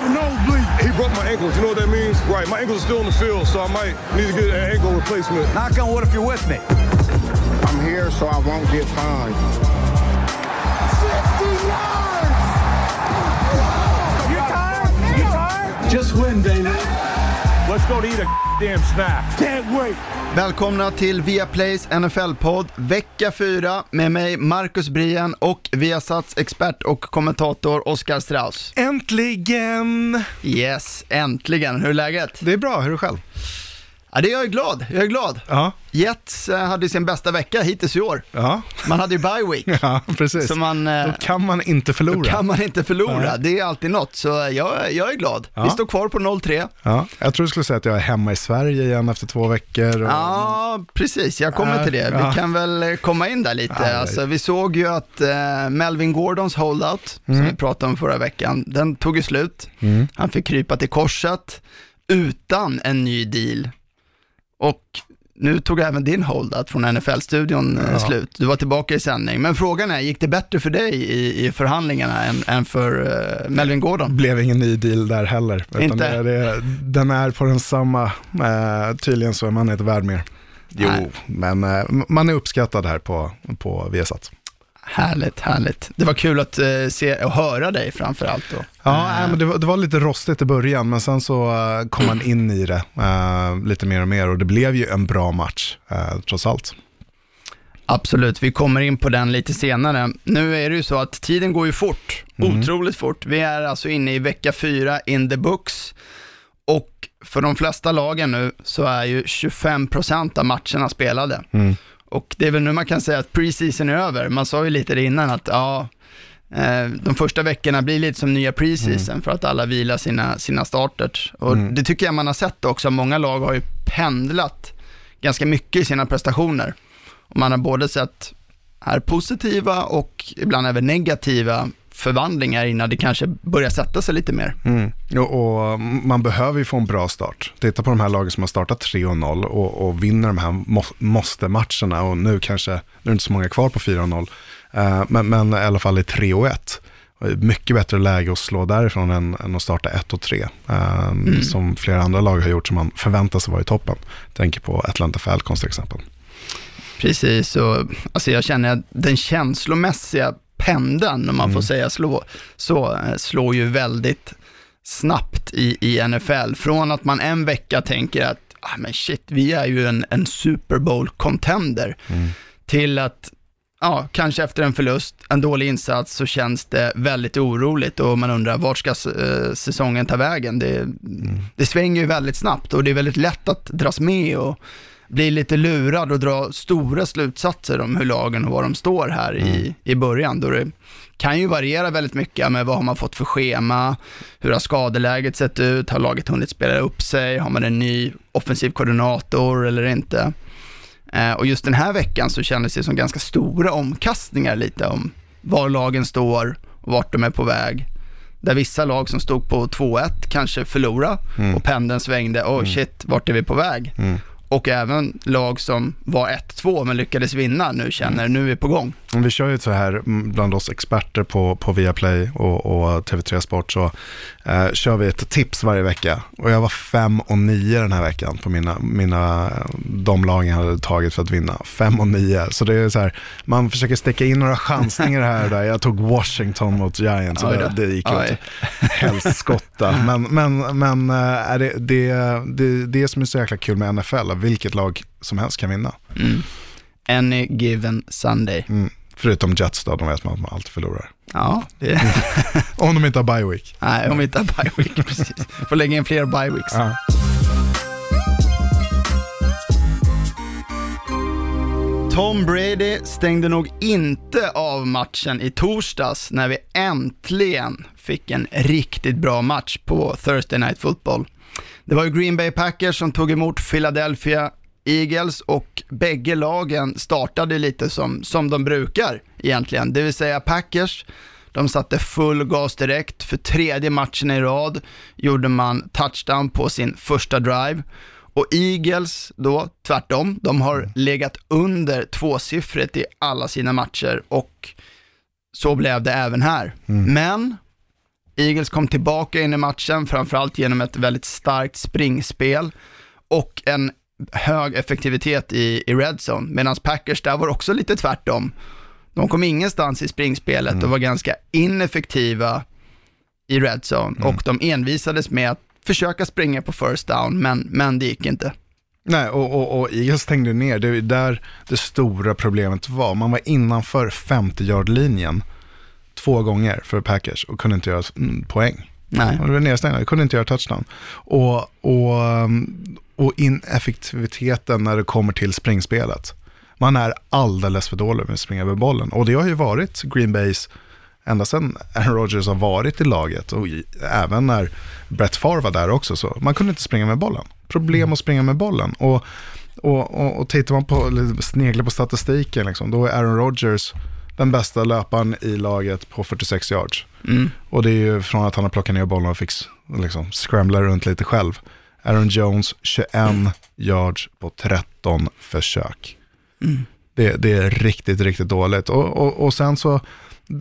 have a nosebleed. He broke my ankles. You know what that means? Right. My ankles are still in the field, so I might need to get an ankle replacement. Knock on wood if you're with me. I'm here so I won't get fined. 60 yards! You tired? You tired? Just win, David. Let's go to eat a damn snack. Can't wait. Välkomna till Viaplays NFL-podd, vecka 4 med mig Marcus Brien och Viasats expert och kommentator Oskar Strauss. Äntligen! Yes, äntligen. Hur är läget? Det är bra, hur är det själv? Ja, det är jag är glad. Jag är glad. Ja, Jets eh, hade sin bästa vecka hittills i år. ja, Man hade ju bye week, ja precis. så man, eh, Då kan man inte förlora. kan man inte förlora. Nej. Det är alltid något, så jag, jag är glad. Ja. Vi står kvar på 0-3. Ja, jag tror du skulle säga att jag är hemma i Sverige igen efter två veckor. Och... Ja, precis. Jag kommer till det. Vi ja. kan väl eh, komma in där lite. Ja, Alltså, vi såg ju att eh, Melvin Gordons holdout, som vi pratade om förra veckan, den tog ju slut. Mm. Han fick krypa till korset utan en ny deal. Och nu tog även din holdout från NFL-studion eh, Ja. slut. Du var tillbaka i sändning. Men frågan är, gick det bättre för dig i, i förhandlingarna än, än för eh, Melvin Gordon? blev ingen ny deal där heller. Inte? Det, det, den är på den samma, eh, tydligen så är man inte värd mer. Jo, Nej. men eh, man är uppskattad här på, på Viasat. Härligt, härligt. Det var kul att eh, se och höra dig framför allt då. Ja, nej, men det, var, det var lite rostigt i början, men sen så eh, kom man in i det eh, lite mer och mer och det blev ju en bra match, eh, trots allt. Absolut, vi kommer in på den lite senare. Nu är det ju så att tiden går ju fort, otroligt fort. Vi är alltså inne i vecka fyra in the books och för de flesta lagen nu så är ju 25% av matcherna spelade. Och det är väl nu man kan säga att preseason är över. Man sa ju lite det innan att ja, eh, de första veckorna blir lite som nya preseason för att alla vilar sina, sina starters. Och det tycker jag man har sett också, många lag har ju pendlat ganska mycket i sina prestationer. Och man har både sett här positiva och ibland även negativa förvandlingar innan det kanske börjar sätta sig lite mer. Mm. Och, och man behöver ju få en bra start. Titta på de här lagen som har startat 3-0 och, och vinner de här må, måste-matcherna och nu kanske, nu är det inte så många kvar på 4-0, eh, men, men i alla fall i 3-1. Mycket bättre läge att slå därifrån än, än att starta 1 och 3. Eh, Som flera andra lag har gjort som man förväntar sig vara i toppen. Tänker på Atlanta Falcons till exempel. Precis, och alltså jag känner att den känslomässiga pendeln, om man får säga slå, så eh, slår ju väldigt snabbt i, i NFL. Från att man en vecka tänker att, ah, men shit, vi är ju en, en Super Bowl-contender, till att Ja, kanske efter en förlust, en dålig insats, så känns det väldigt oroligt och man undrar vart ska eh, säsongen ta vägen? Det, det svänger ju väldigt snabbt och det är väldigt lätt att dras med och bli lite lurad och dra stora slutsatser om hur lagen och var de står här i, i början. Då det kan ju variera väldigt mycket med vad har man fått för schema, hur har skadeläget sett ut, har laget hunnit spela upp sig, har man en ny offensiv koordinator eller inte? Eh, och just den här veckan så kändes det som ganska stora omkastningar lite om var lagen står och vart de är på väg. Där vissa lag som stod på 2-1 kanske förlorade och pendeln svängde, oh shit, vart är vi på väg? Och även lag som var 1-2 men lyckades vinna nu känner, nu är vi på gång. Vi kör ju så här mm, bland oss experter på, på Viaplay och, och TV3 Sport så eh, kör vi ett tips varje vecka. Och jag var 5 och 9 den här veckan på mina, mina, de lagen jag hade tagit för att vinna. 5 och 9. Så det är så här, man försöker sticka in några chansningar här och där. Jag tog Washington mot Giants och det, det gick ju åt helskotta. Men, men, men är det, det, det, det som är så jäkla kul med NFL, vilket lag som helst kan vinna. Any given Sunday. Mm. Förutom Jets då, de vet man att man alltid förlorar. Ja, det, Om de inte har bye week. nej, om vi inte har bye week, precis. Får lägga in fler bye weeks. Ja. Tom Brady stängde nog inte av matchen i torsdags när vi äntligen fick en riktigt bra match på Thursday Night Football. Det var ju Green Bay Packers som tog emot Philadelphia Eagles och bägge lagen startade lite som, som de brukar egentligen, det vill säga Packers de satte full gas direkt. För tredje matchen i rad gjorde man touchdown på sin första drive. Och Eagles då, tvärtom, de har legat under tvåsiffrigt i alla sina matcher och så blev det även här. Men Eagles kom tillbaka in i matchen, framförallt genom ett väldigt starkt springspel och en hög effektivitet i, i red zone, medan Packers där var också lite tvärtom. De kom ingenstans i springspelet och var ganska ineffektiva i red zone och de envisades med att försöka springa på first down, men, men det gick inte. Nej, och, och, och Eagles stängde ner. Det är där det stora problemet var. Man var innanför 50 yard linjen två gånger för Packers och kunde inte göra mm, poäng. Nej. Det var nedstängda, kunde inte göra touchdown. Och, och, um, och ineffektiviteten när det kommer till springspelet. Man är alldeles för dålig med att springa över bollen. Och det har ju varit Green Bays ända sedan Aaron Rodgers har varit i laget och även när Brett Favre var där också. Så man kunde inte springa med bollen. Problem att springa med bollen. Och, och, och, och tittar man på, sneglar på statistiken, liksom, då är Aaron Rodgers den bästa löparen i laget på 46 yards. Mm. Och det är ju från att han har plockat ner bollen och fick liksom, scrambla runt lite själv. Aaron Jones 21 yards på 13 försök. Det, det är riktigt, riktigt dåligt. Och, och, och sen så,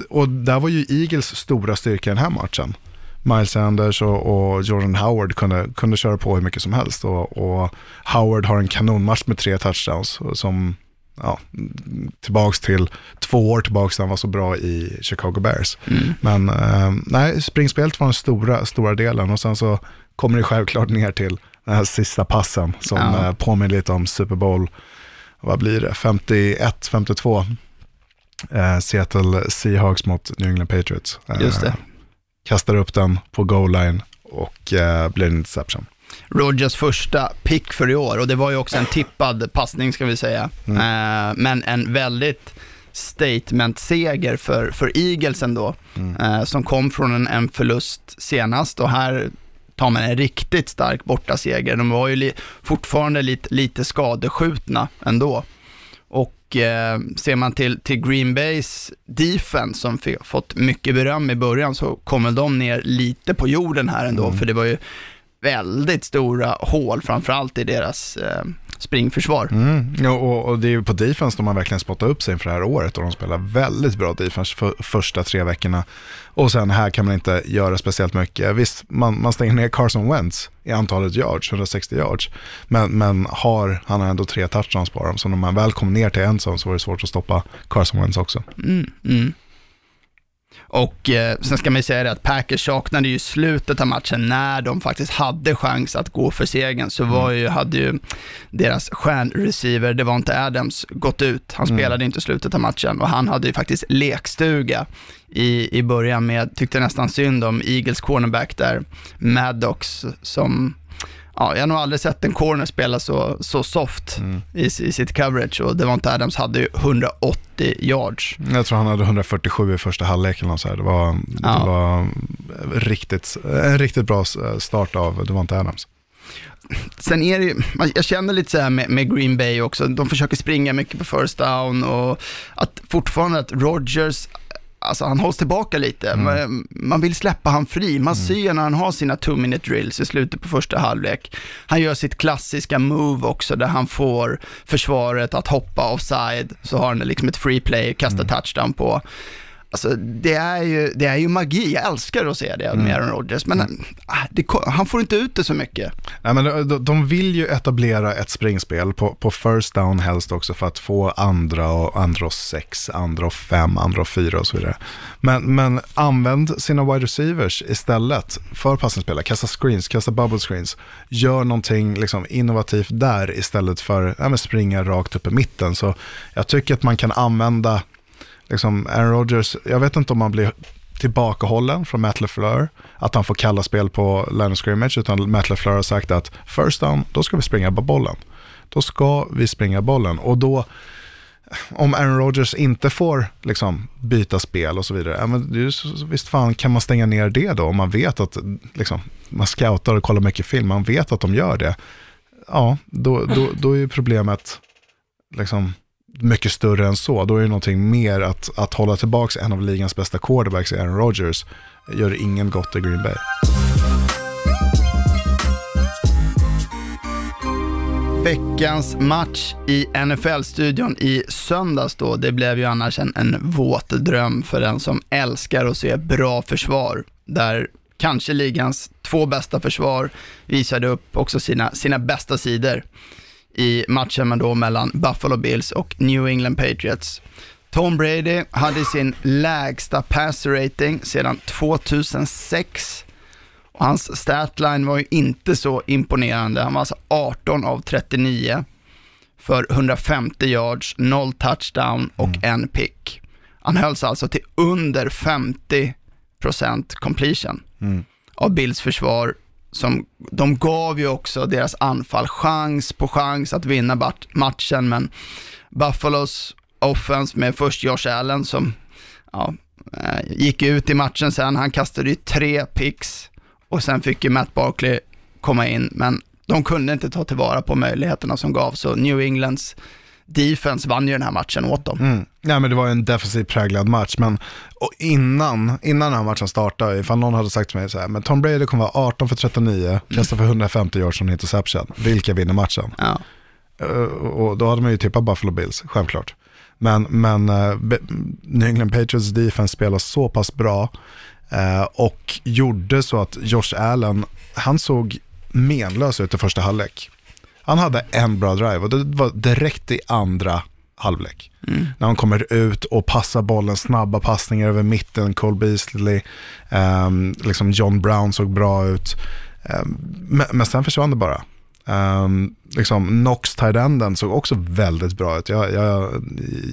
och där var ju Eagles stora styrka i den här matchen. Miles Sanders och, och Jordan Howard kunde, kunde köra på hur mycket som helst. Och, och Howard har en kanonmatch med tre touchdowns som, ja, tillbaks till två år tillbaks han var så bra i Chicago Bears. Men eh, nej, springspelet var den stora, stora delen och sen så kommer det självklart ner till den här sista passen som Ja. eh, påminner lite om Super Bowl, vad blir det, 51-52. Eh, Seattle Seahawks mot New England Patriots. Eh, Just det. Kastar upp den på goal line och eh, blir en interception. Rogers första pick för i år och det var ju också en tippad passning ska vi säga. Eh, men en väldigt statement-seger för, för Eagles ändå, eh, som kom från en, en förlust senast och här tar man en riktigt stark bortaseger. De var ju li, fortfarande lite, lite skadeskjutna ändå. Och eh, ser man till, till Green Bays defense som fått mycket beröm i början så kommer de ner lite på jorden här ändå, för det var ju väldigt stora hål, framförallt i deras eh, springförsvar. Mm. Ja, och, och det är ju på defense de har verkligen spottat upp sig inför det här året och de spelar väldigt bra defense för första tre veckorna. Och sen här kan man inte göra speciellt mycket. Visst, man, man stänger ner Carson Wentz i antalet yards, 160 yards. Men, men har, han har ändå tre touchdowns på dem, så när man väl kom ner till en så var det svårt att stoppa Carson Wentz också. Mm, mm. Och eh, sen ska man ju säga det att Packers saknade ju slutet av matchen när de faktiskt hade chans att gå för segern. Så var ju, hade ju deras stjärnreceiver Devonte Adams gått ut. Han spelade inte slutet av matchen och han hade ju faktiskt lekstuga i, i början med, tyckte nästan synd om Eagles cornerback där, Maddox, som Ja, jag har nog aldrig sett en corner spela så, så soft i, i sitt coverage och Devonte Adams hade ju 180 yards. Jag tror han hade 147 i första halvlek eller något så här. Det var, det Ja. var riktigt, en riktigt bra start av Devonte Adams. Sen är det ju, jag känner lite så här med, med Green Bay också, de försöker springa mycket på first down och att fortfarande att Rodgers, alltså han hålls tillbaka lite, man, man vill släppa han fri, man ser när han har sina two minute drills i slutet på första halvlek. Han gör sitt klassiska move också där han får försvaret att hoppa offside, så har han liksom ett free play, kasta touchdown på. Alltså, det, är ju, det är ju magi, jag älskar att se det med Aaron Rodgers, men ah, det, han får inte ut det så mycket. Nej, men de, de vill ju etablera ett springspel på, på first down helst också för att få andra och andra och sex, andra och fem, andra och fyra och så vidare. Men, men använd sina wide receivers istället för passningsspelare. Kasta screens, kasta bubble screens. Gör någonting liksom innovativt där istället för ja, men springa rakt upp i mitten. Så jag tycker att man kan använda liksom Aaron Rodgers, jag vet inte om man blir tillbakahållen från Matt LeFleur, att han får kalla spel på line of scrimmage, utan Matt LeFleur har sagt att first down, då ska vi springa på bollen. Då ska vi springa bollen och då, om Aaron Rodgers inte får liksom, byta spel och så vidare, ja, men visst fan kan man stänga ner det då, om man vet att, liksom, man scoutar och kollar mycket film, man vet att de gör det. Ja, då, då, då är ju problemet liksom, mycket större än så. Då är det någonting mer att, att hålla tillbaka en av ligans bästa quarterbacks i Aaron Rodgers gör ingen gott i Green Bay. Veckans match i NFL-studion i söndags då, det blev ju annars en, en våt dröm för den som älskar att se bra försvar. där kanske ligans två bästa försvar visade upp också sina, sina bästa sidor i matchen då mellan Buffalo Bills och New England Patriots. Tom Brady hade sin lägsta pass rating sedan 2006 och hans statline var ju inte så imponerande. Han var alltså 18 av 39 för 150 yards, 0 touchdown och Mm. en pick. Han hölls alltså till under 50% completion Mm. av Bills försvar. Som, de gav ju också deras anfall chans på chans att vinna matchen, men Buffalos offense med först Josh Allen som ja, eh, gick ut i matchen sen. Han kastade ju tre picks och sen fick ju Matt Barkley komma in, men de kunde inte ta tillvara på möjligheterna som gavs, så New Englands defense vann ju den här matchen åt dem. Mm. Nej, men det var en defensivt präglad match, men och innan, innan den här matchen startade, ifall någon hade sagt till mig så här, men Tom Brady kommer vara 18 för 39, kasta för 150 yards som interception, vilka vinner matchen? Ja. Eh, och då hade man ju tippat Buffalo Bills, självklart. Men, men eh, New England Patriots defense spelar så pass bra eh, och gjorde så att Josh Allen, han såg menlös ut i första halvlek. Han hade en bra drive och det var direkt i andra halvlek. När han kommer ut och passar bollen, snabba passningar över mitten, Cole Beasley, ehm, liksom John Brown såg bra ut. Men, men sen försvann det bara. Um, liksom Knox Tidenden såg också väldigt bra ut. Jag, jag,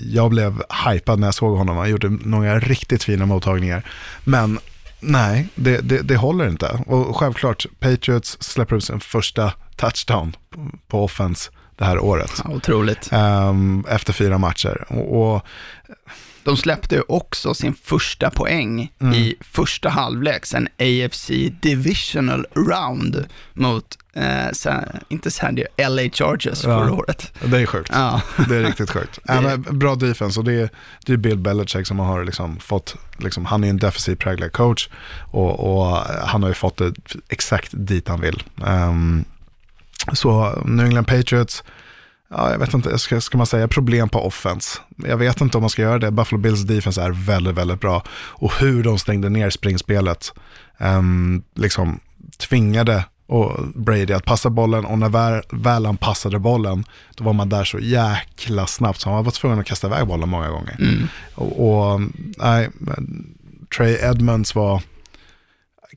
jag blev hypad när jag såg honom. Han gjorde några riktigt fina mottagningar. Men nej, det, det, det håller inte. Och självklart, Patriots släpper ut sin första touchdown på, offense det här året. Ja, otroligt. Ehm, efter fyra matcher. Och, och De släppte ju också sin första poäng Mm. i första halvlek, sen AFC Divisional Round mot, eh, San, inte San Diego, LA Chargers Ja. förra året. det är sjukt. Ja. Det är riktigt sjukt. Men bra defense och det är, det är Bill Belichick som har liksom fått, liksom, han är en defensiv präglad coach och, och han har ju fått det exakt dit han vill. Ehm, så New England Patriots, ja, jag vet inte, ska, ska man säga problem på offense? Jag vet inte om man ska göra det. Buffalo Bills defense är väldigt, väldigt bra. Och hur de stängde ner springspelet, um, liksom tvingade och Brady att passa bollen och när väl, väl han passade bollen, då var man där så jäkla snabbt så han var tvungen att kasta iväg bollen många gånger. Och, och nej, Trey Edmonds var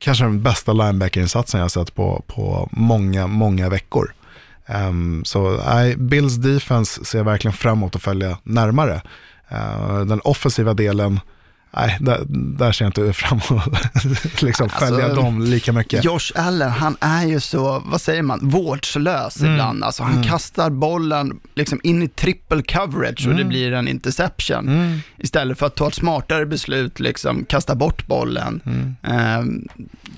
kanske den bästa linebacker-insatsen jag sett på, på många, många veckor. Um, så nej, Bills defense ser jag verkligen fram emot att följa närmare. Uh, den offensiva delen, nej, där, där ser jag inte fram emot liksom följa Alltså, dem lika mycket. Josh Allen, han är ju så, vad säger man, vårdslös Mm. ibland. Alltså han kastar bollen liksom in i triple coverage och Mm. det blir en interception. Istället för att ta ett smartare beslut, liksom kasta bort bollen. Mm. Ehm,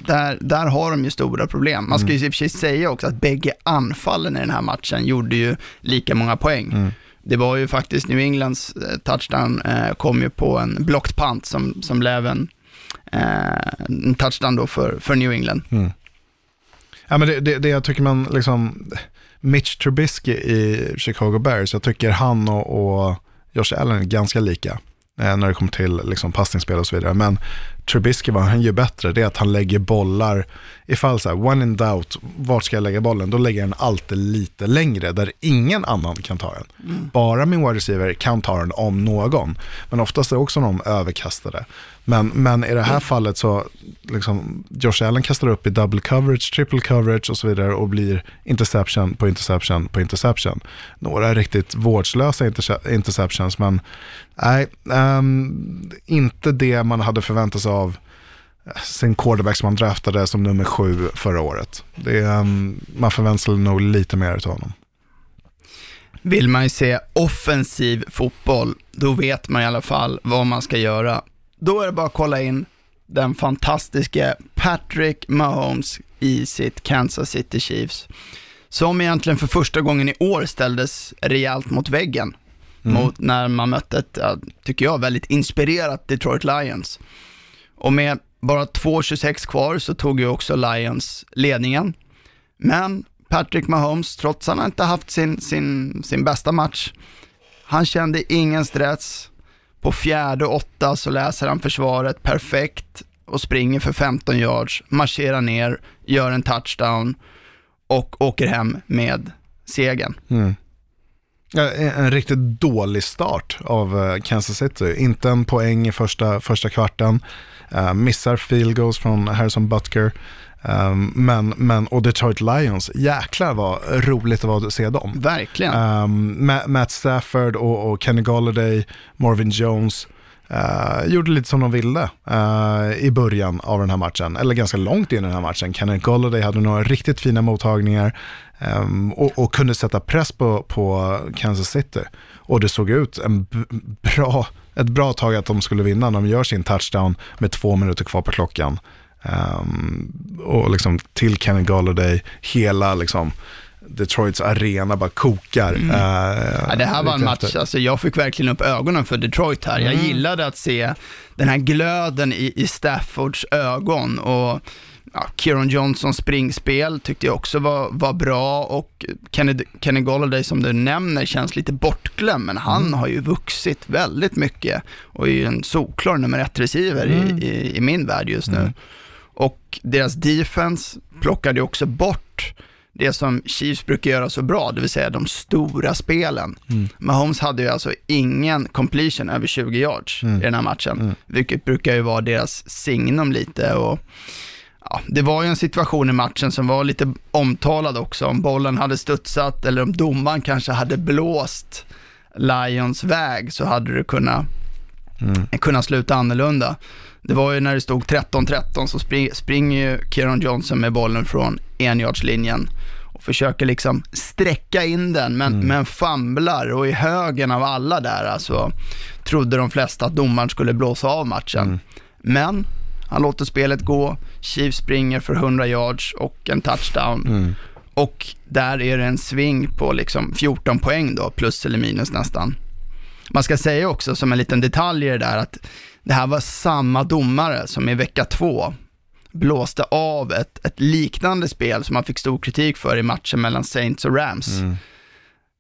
där, där har de ju stora problem. Man ska ju i och för sig säga också att bägge anfallen i den här matchen gjorde ju lika många poäng. Det var ju faktiskt New Englands eh, touchdown eh, kom ju på en blocked punt som, som blev en, eh, en touchdown då för, för New England. Mm. Ja, men det, det, det jag tycker man liksom, Mitch Trubisky i Chicago Bears, jag tycker han och, och Josh Allen är ganska lika när det kommer till liksom, passningsspel och så vidare. Men Trubisky, vad han gör bättre, det är att han lägger bollar, ifall så här, one in doubt, vart ska jag lägga bollen? Då lägger han alltid lite längre, där ingen annan kan ta den. Bara min wide receiver kan ta den om någon, men oftast är det också någon överkastade. Men, men i det här fallet så, liksom, Josh Allen kastar upp i double coverage, triple coverage och så vidare och blir interception på interception på interception. Några riktigt vårdslösa interceptions, men nej, um, inte det man hade förväntat sig av eh, sin quarterback som man draftade som nummer sju förra året. Det, um, man förväntar sig nog lite mer av honom. Vill man ju se offensiv fotboll, då vet man i alla fall vad man ska göra. Då är det bara att kolla in den fantastiska Patrick Mahomes i sitt Kansas City Chiefs, som egentligen för första gången i år ställdes rejält mot väggen. Mot när man mötte ett, tycker jag, väldigt inspirerat Detroit Lions. Och med bara 2.26 kvar så tog ju också Lions ledningen. Men Patrick Mahomes, trots att han inte haft sin, sin, sin bästa match, han kände ingen stress. På fjärde och åtta så läser han försvaret perfekt och springer för 15 yards, marscherar ner, gör en touchdown och åker hem med segern. Mm. En, riktigt dålig start av eh, Kansas City. Inte en poäng i första, första kvarten. Uh, missar field goals från Harrison Butker. Um, men, men, och Detroit Lions, jäklar vad roligt det var att se dem. Verkligen. Um, Ma- Matt Stafford och, och Kenny Galladay, Marvin Jones, eh, gjorde lite som de ville eh, i början av den här matchen, eller ganska långt in i den här matchen. Kenny Galladay hade några riktigt fina mottagningar ehm, och, och kunde sätta press på, på Kansas City. Och det såg ut en bra, ett bra tag att de skulle vinna. De gör sin touchdown med två minuter kvar på klockan. Ehm, och liksom till Kenny Galladay, hela liksom Detroits arena bara kokar. Mm. Ja, det här var en match, efter. alltså jag fick verkligen upp ögonen för Detroit här. Jag gillade att se den här glöden i, i Staffords ögon och ja, Kieran Johnsons springspel tyckte jag också var, var bra och Kenny, Kenny Golladay som du nämner känns lite bortglömd, men han har ju vuxit väldigt mycket och är ju en solklar nummer ett receiver i, i, i min värld just nu. Och deras defense plockade också bort det som Chiefs brukar göra så bra, det vill säga de stora spelen. Mahomes hade ju alltså ingen completion över 20 yards i den här matchen, vilket brukar ju vara deras signum lite. Och, ja, det var ju en situation i matchen som var lite omtalad också, om bollen hade studsat eller om domaren kanske hade blåst Lions väg så hade det kunnat kunna sluta annorlunda. Det var ju när det stod 13-13 så spring, springer ju Kieran Johnson med bollen från enjardslinjen och försöker liksom sträcka in den, men, men famlar och i högen av alla där alltså trodde de flesta att domaren skulle blåsa av matchen. Men han låter spelet gå, Chiefs springer för 100 yards och en touchdown. Och där är det en sving på liksom 14 poäng då, plus eller minus nästan. Man ska säga också som en liten detalj i det där att det här var samma domare som i vecka två blåste av ett, ett liknande spel som man fick stor kritik för i matchen mellan Saints och Rams.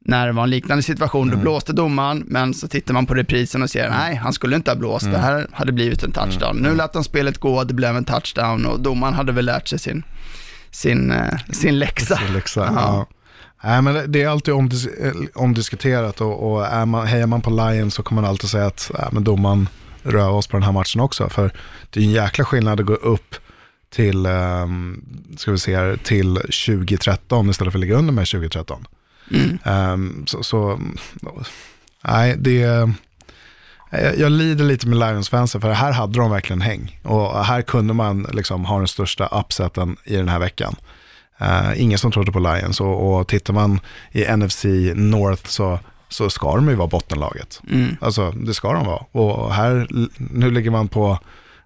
När det var en liknande situation, då blåste domaren, men så tittar man på reprisen och ser, nej, han skulle inte ha blåst, det här hade blivit en touchdown. Nu lät han spelet gå, det blev en touchdown och domaren hade väl lärt sig sin, sin, eh, sin läxa. Sin läxa, Ja. ja. Nej, men det- är alltid omdis omdiskuterat och, och är man, hejar man på Lions så kommer man alltid säga att äh, men domaren rör oss på den här matchen också. För det är en jäkla skillnad att gå upp till, um, ska vi se här, till 2013 istället för att ligga under med 2013. Ehm, så, så, nej, det jag, jag lider lite med Lions-fansen för här hade de verkligen häng. Och här kunde man liksom ha den största upseten i den här veckan. Uh, ingen som trodde på Lions och, och tittar man i NFC North så, så ska de ju vara bottenlaget. Alltså det ska de vara. Och här, nu ligger man på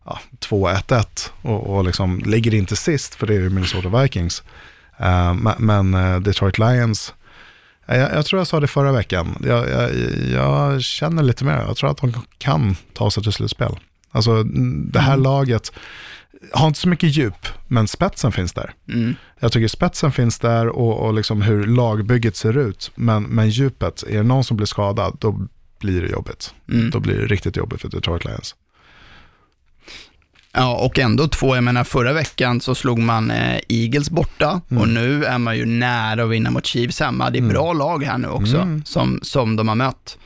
ja, 2-1-1 och, och liksom ligger inte sist för det är ju Minnesota Vikings. Eh, men eh, Detroit Lions, eh, jag, jag tror jag sa det förra veckan, jag, jag, jag känner lite mer, jag tror att de kan ta sig till slutspel. Alltså mm, det här laget har inte så mycket djup, men spetsen finns där. Jag tycker spetsen finns där och, och liksom hur lagbygget ser ut, men, men djupet, är det någon som blir skadad, då blir det jobbigt. Då blir det riktigt jobbigt för Detroit Lions. Ja, och ändå två, jag menar förra veckan så slog man eh, Eagles borta och nu är man ju nära att vinna mot Chiefs hemma. Det är bra lag här nu också som, som de har mött.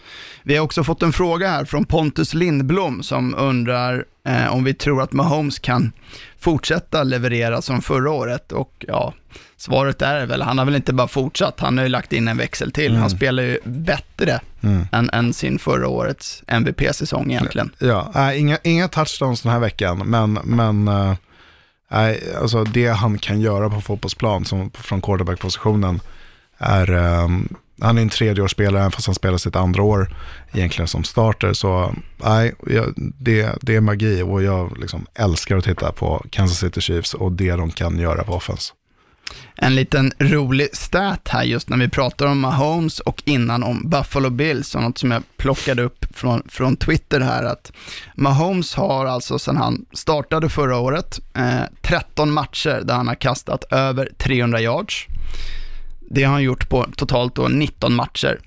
Vi har också fått en fråga här från Pontus Lindblom som undrar eh, om vi tror att Mahomes kan fortsätta leverera som förra året och ja, svaret är väl, han har väl inte bara fortsatt, han har ju lagt in en växel till. Han spelar ju bättre än, än sin förra årets MVP-säsong egentligen. Ja, nej, inga, inga touchdowns den här veckan, men, men nej, alltså det han kan göra på fotbollsplan som, från quarterback-positionen är, ehm, han är en tredjeårsspelare, även fast han spelar sitt andra år egentligen som starter. Så nej, det, det är magi och jag liksom älskar att titta på Kansas City Chiefs och det de kan göra på offense. En liten rolig stat här just när vi pratar om Mahomes och innan om Buffalo Bills och något som jag plockade upp från, från Twitter här att Mahomes har alltså sedan han startade förra året eh, 13 matcher där han har kastat över 300 yards. Det har han gjort på totalt då 19 matcher.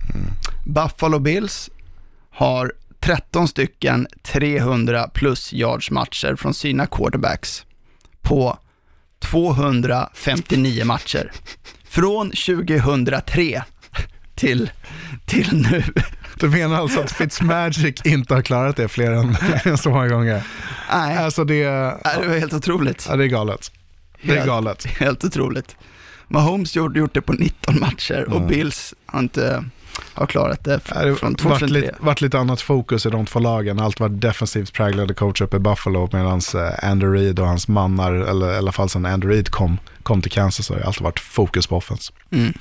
Buffalo Bills har 13 stycken 300 plus yards matcher från sina quarterbacks på 259 matcher. Från 2003 till, till nu. Du menar alltså att Fitzmagic inte har klarat det fler än så många gånger? Nej, Alltså det, det var helt otroligt. ja, det är galet. Det är Helt- galet. Helt otroligt. Mahomes gjort, gjort det på 19 matcher och. Bills har inte har klarat det f- Ja, Det från har varit 2003. lite, annat fokus i de två lagen. Allt var defensivt präglade coach uppe i Buffalo medan Andy Reid och hans mannar, eller i alla fall sen Andy Reid kom, kom till Kansas så har det alltid varit fokus på offense. Mm.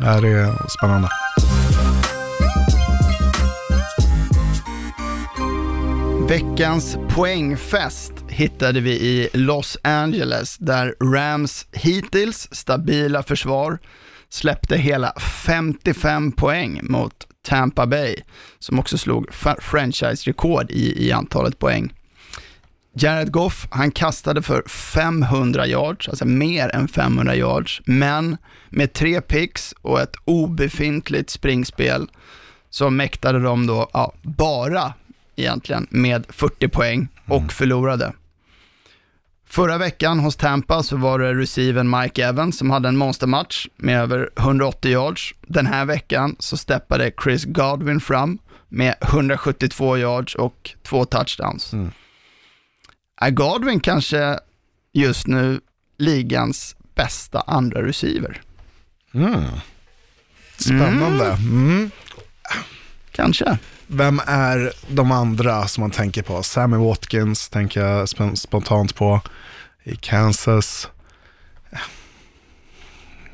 Ja, det är spännande. Veckans poängfest hittade vi i Los Angeles där Rams hittills stabila försvar släppte hela 55 poäng mot Tampa Bay som också slog franchise-rekord i, i antalet poäng. Jared Goff, han kastade för 500 yards, alltså mer än 500 yards, men med tre picks och ett obefintligt springspel så mäktade de då ja, bara egentligen med 40 poäng och förlorade. Förra veckan hos Tampa så var det receiven Mike Evans som hade en monstermatch med över 180 yards. Den här veckan så steppade Chris Godwin fram med 172 yards och två touchdowns. Är Godwin kanske just nu ligans bästa andra receiver? Spännande. Mm. Kanske. Vem är de andra som man tänker på? Sammy Watkins tänker jag sp- spontant på i Kansas.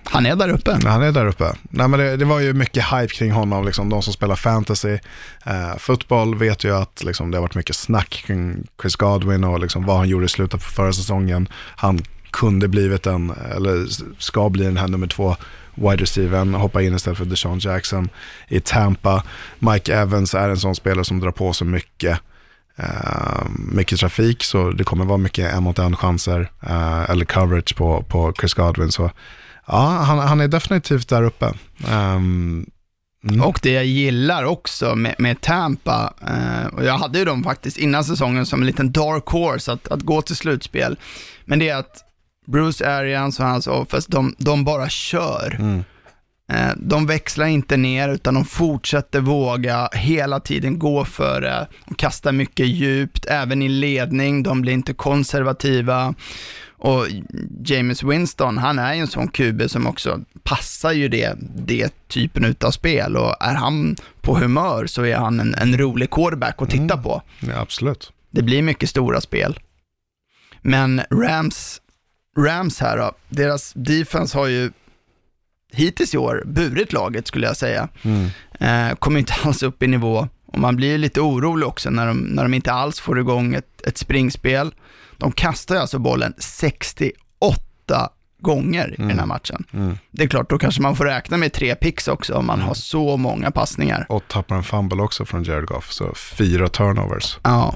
Han är där uppe. Han är där uppe. Nej, men det, det var ju mycket hype kring honom, liksom, de som spelar fantasy. Eh, fotboll vet ju att liksom, det har varit mycket snack kring Chris Godwin och liksom, vad han gjorde i slutet på förra säsongen. Han kunde blivit en, eller ska bli den här nummer två wide receivern, hoppa in istället för Deshaun Jackson i Tampa. Mike Evans är en sån spelare som drar på sig mycket. Uh, mycket trafik så det kommer vara mycket en mot en chanser uh, eller coverage på, på Chris Godwin. Så ja, han, han är definitivt där uppe. Um, mm. Och det jag gillar också med, med Tampa, eh, och jag hade ju dem faktiskt innan säsongen som en liten dark horse att, att gå till slutspel, men det är att Bruce Arians och hans offense, de, de bara kör. Mm. Eh, de växlar inte ner utan de fortsätter våga hela tiden gå för det. De kastar mycket djupt, även i ledning, de blir inte konservativa. Och James Winston, han är ju en sån QB som också passar ju det, det typen av spel och är han på humör så är han en, en rolig quarterback att titta på. Ja, absolut. Det blir mycket stora spel. Men Rams, Rams här då, deras defense har ju hittills i år burit laget skulle jag säga. Mm. Eh, kommer inte alls upp i nivå och man blir lite orolig också när de, när de inte alls får igång ett, ett springspel. De kastar alltså bollen 68 gånger i den här matchen. Mm. Det är klart, då kanske man får räkna med tre picks också om man har så många passningar. Och tappar en fumble också från Jared Goff, så fyra turnovers. Ja,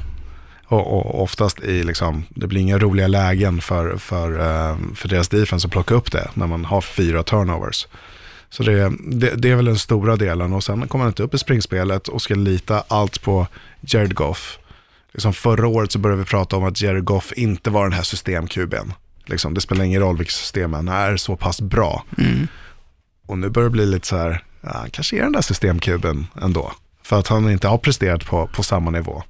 Och, och oftast i liksom, det blir inga roliga lägen för, för, eh, för deras defense att plocka upp det när man har fyra turnovers. Så det, det, det är väl den stora delen och sen kommer han inte upp i springspelet och ska lita allt på Jared Goff. Liksom förra året så började vi prata om att Jared Goff inte var den här systemkuben. Liksom, det spelar ingen roll vilket system han är, så pass bra. Och nu börjar det bli lite så här, ja, han kanske är den där systemkuben ändå. För att han inte har presterat på, på samma nivå.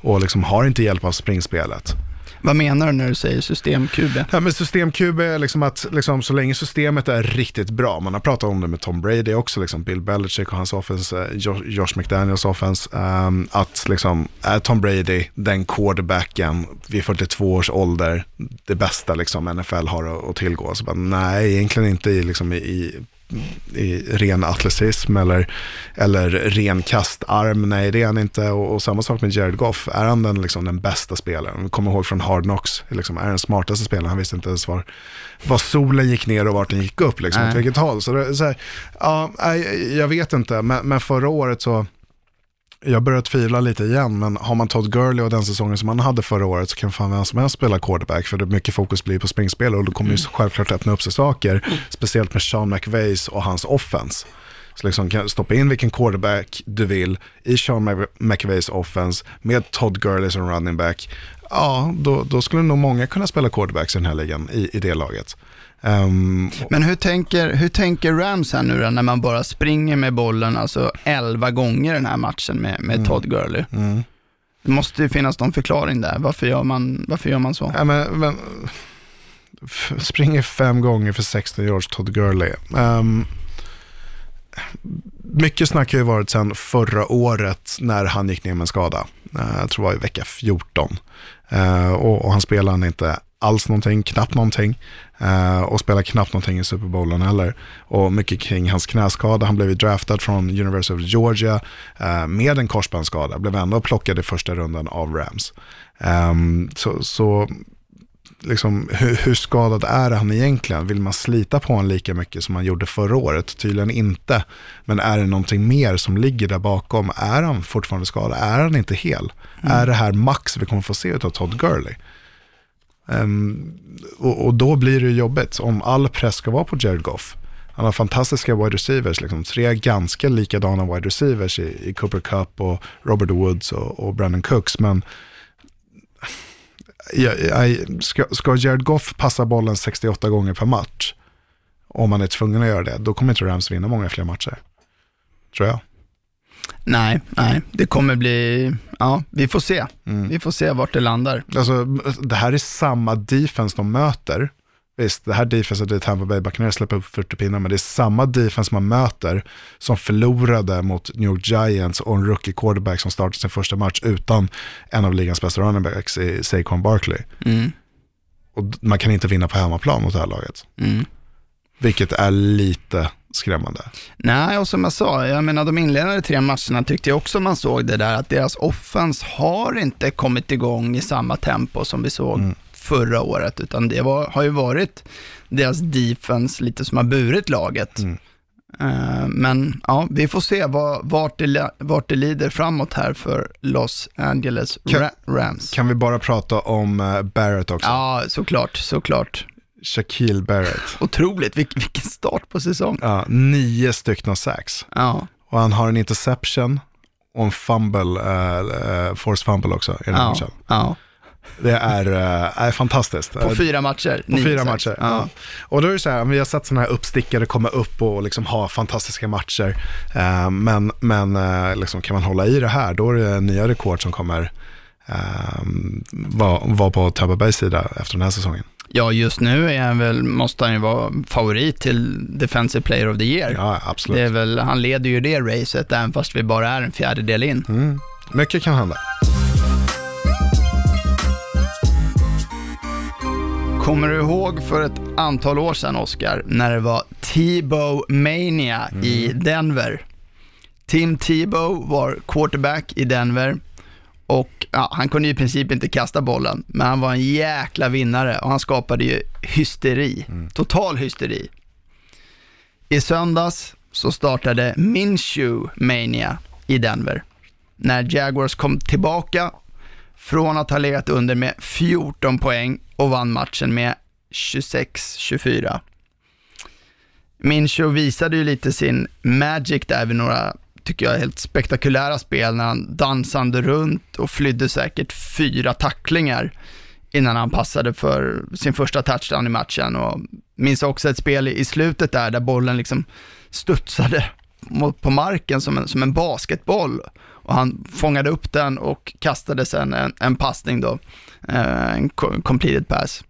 Och liksom har inte hjälp av springspelet. vad menar du när du säger systemkube? Ja, men systemkub är liksom att liksom, så länge systemet är riktigt bra, man har pratat om det med Tom Brady också, liksom Bill Belichick och hans offense, eh, Jo- Josh McDaniels offense, ehm, att liksom, är Tom Brady den quarterbacken vid 42 års ålder, det bästa liksom NFL har att, att tillgå? Så bara, nej, egentligen inte i, liksom, i, i i ren atletism eller, eller ren kastarm. Nej, det är han inte. Och, och samma sak med Jared Goff. Är han den, liksom, den bästa spelaren? Kommer ihåg från Hard Knocks. Liksom, är den smartaste spelaren? Han visste inte ens var, var solen gick ner och vart den gick upp. Liksom, åt vilket håll. Så, det, så här, ja, jag vet inte. Men, men förra året så jag börjar tvivla lite igen, men har man Todd Gurley och den säsongen som han hade förra året så kan fan vem som helst spela quarterback för det mycket fokus blir på springspel och då kommer ju självklart öppna upp sig saker, speciellt med Sean McVays och hans offense. Så liksom kan stoppa in vilken quarterback du vill i Sean Mc- McVays offense med Todd Gurley som running back. Ja, då, då skulle nog många kunna spela quarterbacks i den här ligan i, i det laget. Ehm, Men hur tänker, hur tänker Rams här nu då, när man bara springer med bollen alltså 11 gånger den här matchen med, med Todd Gurley? mm. Det måste ju finnas någon förklaring där. Varför gör man, varför gör man så? Ja, men, men, springer fem gånger för 16 yards Todd Gurley. Um, mycket snack har ju varit sedan förra året när han gick ner med en skada. Eh, jag tror det var i vecka 14. Eh, och, och han spelade inte alls någonting, knappt någonting. Eh, och spelar knappt någonting i Super Bowlen heller. Och mycket kring hans knäskada. Han blev ju draftad från University of Georgia eh, med en korsbandsskada. Blev ändå plockad i första rundan av Rams. Ehm, så, så liksom, hur, hur skadad är han egentligen? Vill man slita på honom lika mycket som man gjorde förra året? Tydligen inte. Men är det någonting mer som ligger där bakom? Är han fortfarande skadad? Är han inte hel? Är det här max vi kommer få se av Todd Gurley? Um, och, och då blir det jobbigt om all press ska vara på Jared Goff. Han har fantastiska wide receivers, liksom, tre ganska likadana wide receivers i, i Cooper Cup och Robert Woods och, och Brandon Cooks. Men ja, ja, ska, ska Jared Goff passa bollen 68 gånger per match, om man är tvungen att göra det, då kommer inte Rams vinna många fler matcher. Tror jag. Nej, nej, det kommer bli, ja, vi får se. Vi får se vart det landar. Alltså, det här är samma defense de möter. Visst, det här defenset i Tampa Bay Buccaneers släpper upp 40 pinnar, men det är samma defense man möter som förlorade mot New York Giants och en rookie quarterback som startade sin första match utan en av ligans bästa running backs i Saquon Barkley. Mm, Och man kan inte vinna på hemmaplan mot det här laget. mm. Vilket är lite skrämmande. Nej, och som jag sa, jag menar de inledande tre matcherna tyckte jag också man såg det där att deras offens har inte kommit igång i samma tempo som vi såg förra året, utan det var, har ju varit deras defense lite som har burit laget. Eh, men ja, vi får se vad, vart, det, vart det lider framåt här för Los Angeles Kan- Ra- Rams. Kan vi bara prata om eh, Barrett också? Ja, såklart, såklart. Shaquille Barrett. Otroligt, Vilk, vilken start på säsong. Ja, nio stycken sacks. Ja, Och han har en interception och en fumble, eh, eh, force fumble också i den ja, matchen. ja. Det är, eh, är fantastiskt. På fyra matcher. på fyra sex. matcher. Ja. Och då är det så här, vi har sett sådana här uppstickare komma upp och liksom ha fantastiska matcher. Men men liksom, kan man hålla i det här, då är det nya rekord som kommer vara var på Tampa Bays sida efter den här säsongen. Ja, just nu är han väl, måste han ju vara favorit till Defensive Player of the Year. Ja, det absolut. är väl, han leder ju det racet, även fast vi bara är en fjärdedel in. Mm. Mycket kan hända. Kommer du ihåg för ett antal år sedan, Oscar, när det var Tebow Mania i Denver? Tim Tebow var quarterback i Denver och ja, han kunde ju i princip inte kasta bollen, men han var en jäkla vinnare och han skapade ju hysteri, total hysteri. I söndags så startade Minshew Mania i Denver. När Jaguars kom tillbaka från att ha legat under med 14 poäng och vann matchen med 26-24. Minshew visade ju lite sin magic där vid några, tycker jag, helt spektakulära spel när han dansade runt och flydde säkert fyra tacklingar innan han passade för sin första touchdown i matchen. Och minns också ett spel i slutet där, där bollen liksom studsade mot- på marken som en, som en basketboll. Och han fångade upp den och kastade sen en, en passning då, eh, en completed pass.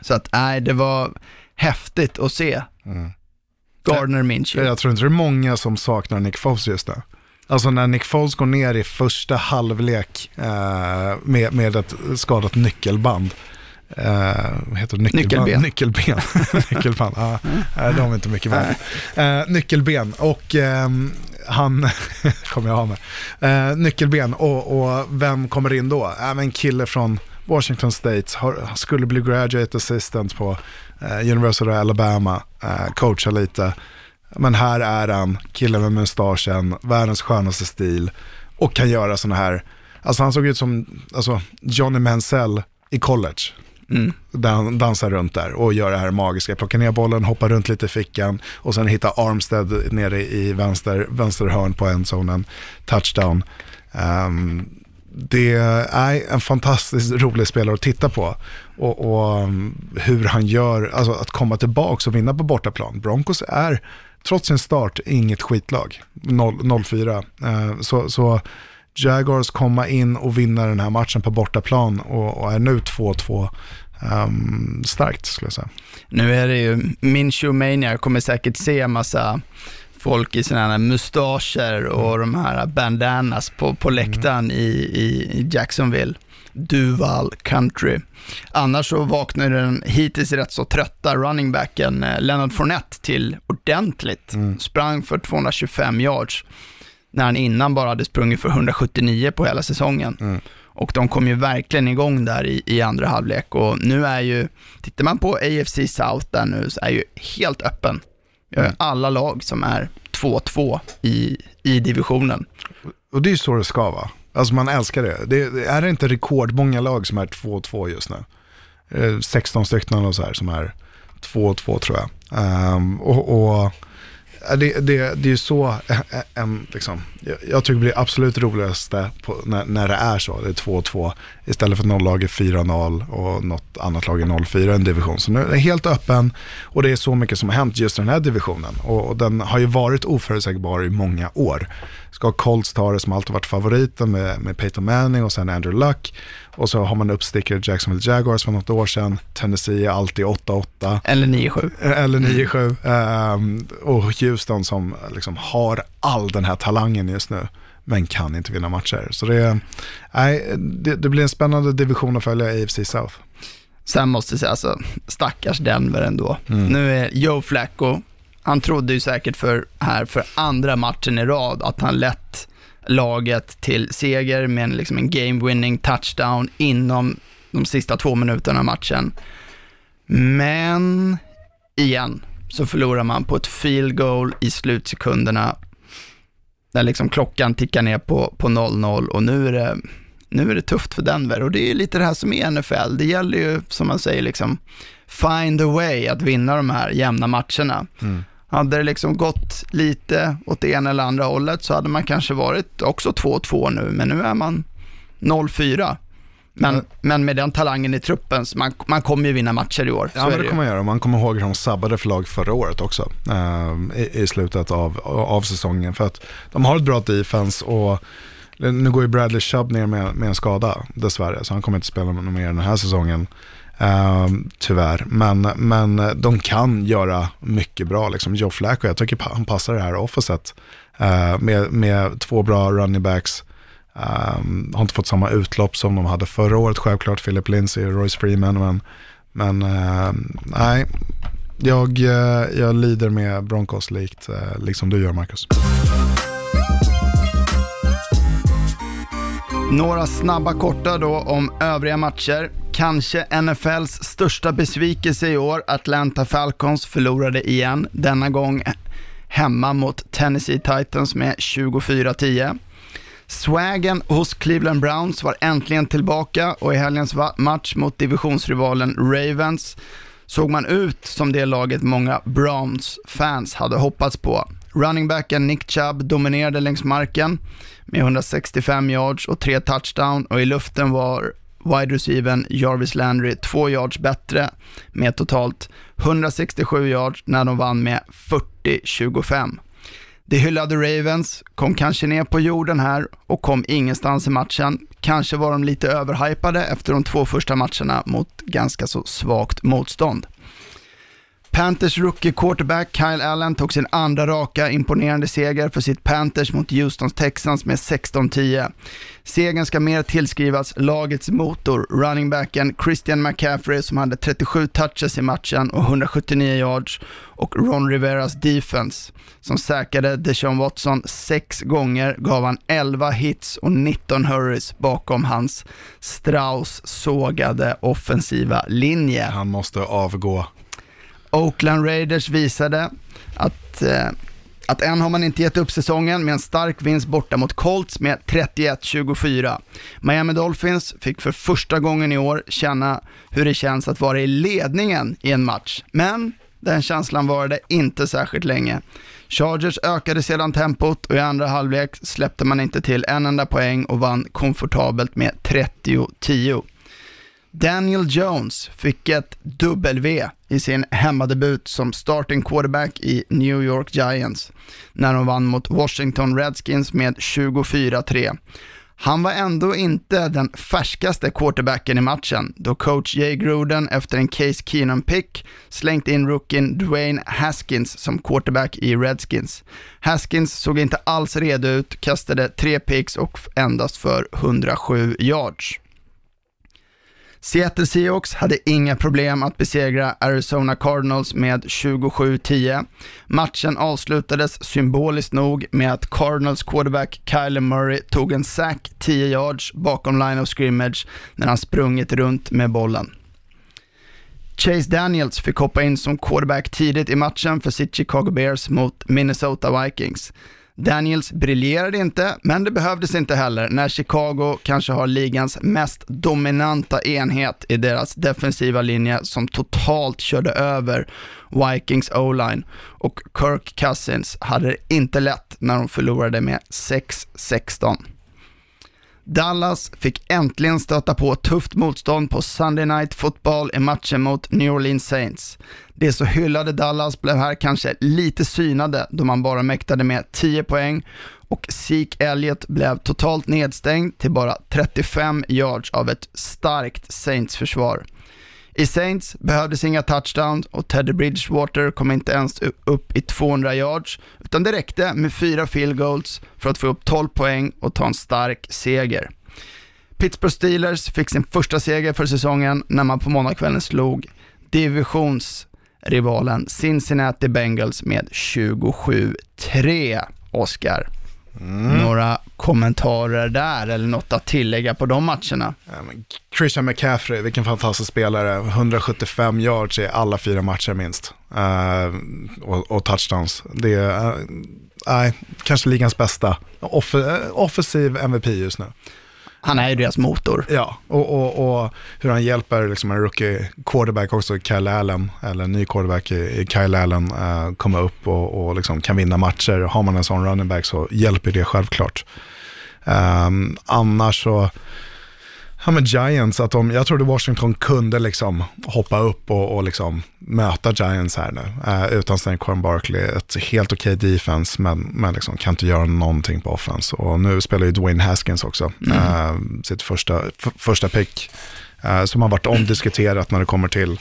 Så att nej, det var häftigt att se. Mm. Gardner Minshew. Jag tror inte det är många som saknar Nick Foles just nu. Alltså när Nick Foles går ner i första halvlek eh, med, med ett skadat nyckelband. Eh, vad heter det? Nyckelband? Nyckelben. Nyckelben. Nyckelband, ja. Nej, de är inte mycket värda. Eh, nyckelben och ehm, han kommer jag ha med. Eh, nyckelben och, och vem kommer in då? Äh, men en kille från Washington State, har, skulle bli graduate assistant på eh, University of Alabama, eh, coacha lite. Men här är han, killen med mustaschen, världens skönaste stil och kan göra sådana här, alltså han såg ut som alltså, Johnny Mansell i college. Där han dansar runt där och gör det här magiska. Plockar ner bollen, hoppar runt lite i fickan och sen hittar Armstead nere i vänster, vänster hörn på endzonen. Touchdown. Um, det är en fantastiskt rolig spelare att titta på. Och, och um, hur han gör, alltså att komma tillbaka och vinna på bortaplan. Broncos är, trots sin start, inget skitlag. 0-4. Eh, så, så Jaguars komma in och vinna den här matchen på bortaplan och, och är nu 2-2. Um, ehm, starkt skulle jag säga. Nu är det ju, min showmania kommer säkert se en massa folk i här mustascher och de här bandanas på, på läktaren i, i Jacksonville. Duval Country. Annars så vaknar den hittills rätt så trötta running backen eh, Leonard Fournette till ordentligt. Mm. Sprang för 225 yards när han innan bara hade sprungit för 179 på hela säsongen. Mm. Och de kom ju verkligen igång där i, i andra halvlek och nu är ju, tittar man på AFC South där nu så är ju helt öppen. Har alla lag som är 2-2 i, i divisionen. Och det är ju så det ska vara. Alltså man älskar det. det är det inte rekordmånga lag som är 2-2 just nu? 16 stycken och så här som är 2-2 tror jag. Um, och, och det, det, det är ju så, eh, eh, en, liksom, jag tycker det blir absolut roligaste på, när, när det är så, det är 2-2, istället för att lag är 4-0 och något annat lag är 0-4 i en division. Så nu är det helt öppen och det är så mycket som har hänt just i den här divisionen. Och, och den har ju varit oförutsägbar i många år. Ska Colts ta det som alltid varit favoriten med, med Peyton Manning och sen Andrew Luck. Och så har man uppstickare Jacksonville Jaguars för något år sedan. Tennessee är alltid 8-8. Eller 9-7. Eller 9-7. Um, och Houston som liksom har all den här talangen just nu men kan inte vinna matcher. Så det, nej, det, det blir en spännande division att följa AFC South. Sen måste jag säga, alltså, stackars Denver ändå. Mm. Nu är Joe Flacco, han trodde ju säkert för, här för andra matchen i rad att han lett laget till seger med en, liksom en game-winning touchdown inom de sista två minuterna av matchen. Men igen så förlorar man på ett field goal i slutsekunderna när liksom klockan tickar ner på, på 0-0 och nu är, det, nu är det tufft för Denver. Och det är lite det här som är NFL. Det gäller ju, som man säger, liksom find a way att vinna de här jämna matcherna. Mm. Hade det liksom gått lite åt det ena eller andra hållet så hade man kanske varit också 2-2 nu, men nu är man 0-4. Men, mm. men med den talangen i truppen, så man, man kommer ju vinna matcher i år. Ja, men det, det kommer man göra. Man kommer ihåg hur de sabbade för lag förra året också, eh, i, i, slutet av, av säsongen. För att de har ett bra defense och nu går ju Bradley Chubb ner med, med en skada, dessvärre, så han kommer inte spela något mer den här säsongen. Ehm, tyvärr, men, men de kan göra mycket bra. Liksom. Joe Flacco, jag tycker han passar det här officet. Uh, med, med två bra running backs. Um, har inte fått samma utlopp som de hade förra året, självklart Philip Lindsay och Royce Freeman. Men, men uh, nej, jag, uh, jag lider med Broncos likt, uh, liksom du gör Marcus. Några snabba korta då om övriga matcher. Kanske NFLs största besvikelse i år, Atlanta Falcons förlorade igen, denna gång hemma mot Tennessee Titans med 24-10. Swagen hos Cleveland Browns var äntligen tillbaka och i helgens match mot divisionsrivalen Ravens såg man ut som det laget många Browns-fans hade hoppats på. Runningbacken Nick Chubb dominerade längs marken med 165 yards och tre touchdown och i luften var wide receivern Jarvis Landry två yards bättre med totalt 167 yards när de vann med 40-25. Det hyllade Ravens, kom kanske ner på jorden här och kom ingenstans i matchen. Kanske var de lite överhypade efter de två första matcherna mot ganska så svagt motstånd. Panthers rookie quarterback Kyle Allen tog sin andra raka imponerande seger för sitt Panthers mot Houstons Texans med 16-10. Segern ska mer tillskrivas lagets motor, runningbacken Christian McCaffrey som hade 37 touches i matchen och 179 yards och Ron Riveras defense som säkrade Deshaun Watson sex gånger, gav han 11 hits och 19 hurries bakom hans Strauss sågade offensiva linje. Han måste avgå. Oakland Raiders visade att eh, att än har man inte gett upp säsongen med en stark vinst borta mot Colts med 31-24. Miami Dolphins fick för första gången i år känna hur det känns att vara i ledningen i en match, men den känslan varade inte särskilt länge. Chargers ökade sedan tempot och i andra halvlek släppte man inte till en enda poäng och vann komfortabelt med 30-10. Daniel Jones fick ett W i sin hemmadebut som starting quarterback i New York Giants när de vann mot Washington Redskins med 24-3. Han var ändå inte den färskaste quarterbacken i matchen då coach Jay Gruden efter en Case Keenum-pick slängt in rookien Dwayne Haskins som quarterback i Redskins. Haskins såg inte alls redo ut, kastade tre picks och endast för 107 yards. Seattle Seahawks hade inga problem att besegra Arizona Cardinals med 27-10. Matchen avslutades symboliskt nog med att Cardinals quarterback Kyler Murray tog en sack 10 yards bakom line of scrimmage när han sprungit runt med bollen. Chase Daniels fick hoppa in som quarterback tidigt i matchen för sitt Chicago Bears mot Minnesota Vikings. Daniels briljerade inte, men det behövdes inte heller när Chicago kanske har ligans mest dominanta enhet i deras defensiva linje som totalt körde över Vikings O-line och Kirk Cousins hade det inte lätt när de förlorade med 6-16. Dallas fick äntligen stöta på tufft motstånd på Sunday Night Football i matchen mot New Orleans Saints. Det så hyllade Dallas blev här kanske lite synade då man bara mäktade med 10 poäng och Zeke Elliott blev totalt nedstängd till bara 35 yards av ett starkt Saints-försvar. I Saints behövdes inga touchdowns och Teddy Bridgewater kom inte ens upp i 200 yards, utan det räckte med fyra field goals för att få upp 12 poäng och ta en stark seger. Pittsburgh Steelers fick sin första seger för säsongen när man på måndagskvällen slog divisionsrivalen Cincinnati Bengals med 27-3. Oscar. Mm. Några kommentarer där eller något att tillägga på de matcherna? Christian McCaffrey, vilken fantastisk spelare. 175 yards i alla fyra matcher minst. Uh, och, och, touchdowns. Det är, uh, kanske ligans bästa. Off offensiv MVP just nu. Han är ju deras motor. Ja, och, och, och hur han hjälper liksom en rookie quarterback också, Kyle Allen, eller en ny quarterback i, Kyle Allen, uh, komma upp och, och liksom kan vinna matcher. Har man en sån running back så hjälper det självklart. Um, annars så, ja men Giants, att de, jag trodde Washington kunde liksom hoppa upp och, och liksom möta Giants här nu. Uh, utan Stanquan Barkley, ett helt okej okay defense, men, men liksom kan inte göra någonting på offense. Och nu spelar ju Dwayne Haskins också, mm. uh, sitt första, första pick. Uh, som har varit omdiskuterat när det kommer till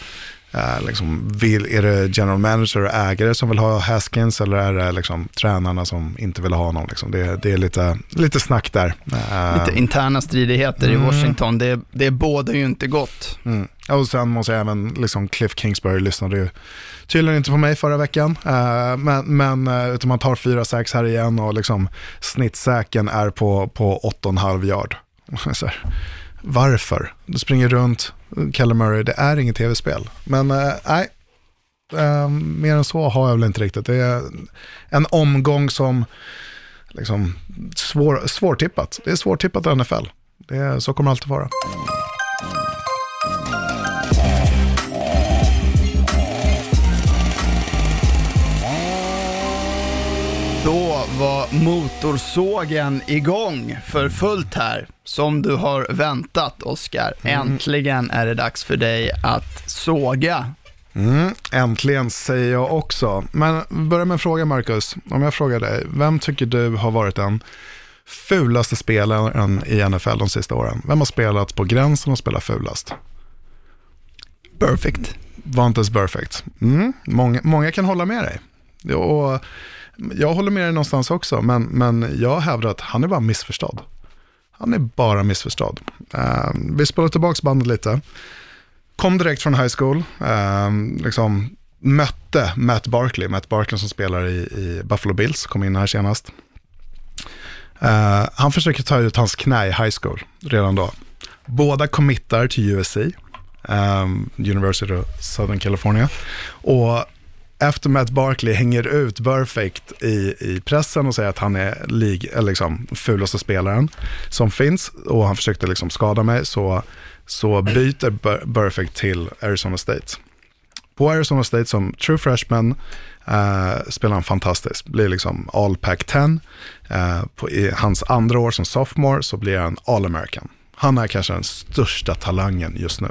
Uh, liksom, vill, är det general manager och ägare som vill ha Haskins eller är det liksom, tränarna som inte vill ha honom? Liksom? Det, det är lite, lite snack där. Uh, lite interna stridigheter mm. i Washington, det, det båda ju inte gott. Mm. Och sen måste jag även, liksom Cliff Kingsbury lyssnade ju tydligen inte på mig förra veckan, uh, men, men utan man tar fyra sax här igen och liksom snittsäken är på, på 8,5 yard. varför? Du springer runt, Keller Murray, det är inget tv-spel. Men eh, nej, äh, mer än så har jag väl inte riktigt. Det är en omgång som, liksom, svår, svårtippat. Det är svårtippat i NFL. Det är, så kommer det alltid vara. Var motorsågen igång för fullt här, som du har väntat Oskar. Mm. Äntligen är det dags för dig att såga. Mm, äntligen säger jag också. Men börja med en fråga Marcus. Om jag frågar dig, vem tycker du har varit den fulaste spelaren i NFL de sista åren? Vem har spelat på gränsen och spelat fulast? Perfect. Var inte ens perfect. Mm, många, många kan hålla med dig. Och jag håller med dig någonstans också, men, men jag hävdar att han är bara missförstådd. Han är bara missförstådd. Uh, vi spelar tillbaka bandet lite. Kom direkt från high school, uh, liksom mötte Matt Barkley, Matt Barkley som spelar i, i Buffalo Bills, kom in här senast. Uh, han försöker ta ut hans knä i high school redan då. Båda committar till USC, um, University of Southern California. Och efter Matt Barkley hänger ut Perfect i, i pressen och säger att han är lig, eh, liksom fulaste spelaren som finns och han försökte liksom skada mig så, så byter Perfect till Arizona State. På Arizona State som true freshman eh, spelar han fantastiskt, blir liksom all pack 10. Eh, på, I hans andra år som sophomore så blir han all american. Han är kanske den största talangen just nu.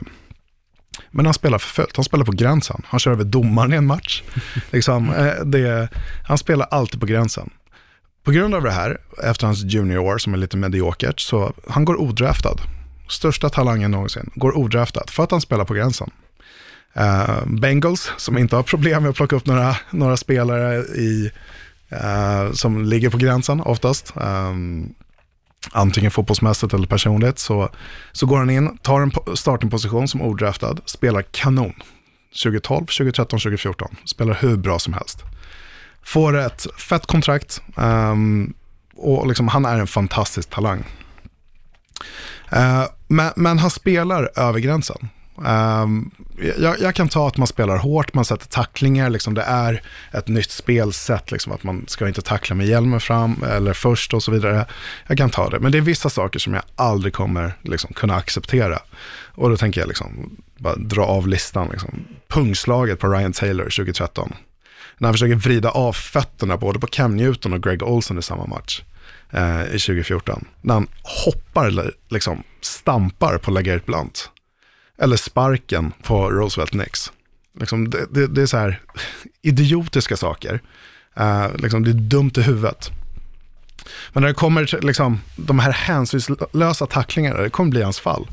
Men han spelar för fullt, han spelar på gränsen. Han kör över domaren i en match. liksom, eh, det, han spelar alltid på gränsen. På grund av det här, efter hans junior som är lite mediokert, så han går odraftad. Största talangen någonsin, går odraftad för att han spelar på gränsen. Eh, Bengals, som inte har problem med att plocka upp några, några spelare i, eh, som ligger på gränsen oftast. Um, antingen fotbollsmässigt eller personligt, så, så går han in, tar en startingposition som odraftad, spelar kanon. 2012, 2013, 2014. Spelar hur bra som helst. Får ett fett kontrakt um, och liksom, han är en fantastisk talang. Uh, men, men han spelar över gränsen. Um, jag, jag kan ta att man spelar hårt, man sätter tacklingar, liksom det är ett nytt spelsätt, liksom att man ska inte tackla med hjälmen fram eller först och så vidare. Jag kan ta det, men det är vissa saker som jag aldrig kommer liksom, kunna acceptera. Och då tänker jag liksom, bara dra av listan. Liksom. Pungslaget på Ryan Taylor 2013. När han försöker vrida av fötterna både på Cam Newton och Greg Olson i samma match eh, i 2014. När han hoppar liksom stampar på LeGarrette Blunt. Eller sparken på Roosevelt Nix. Liksom det, det, det är så här idiotiska saker. Eh, liksom det är dumt i huvudet. Men när det kommer till liksom, de här hänsynslösa tacklingarna, det kommer bli hans fall.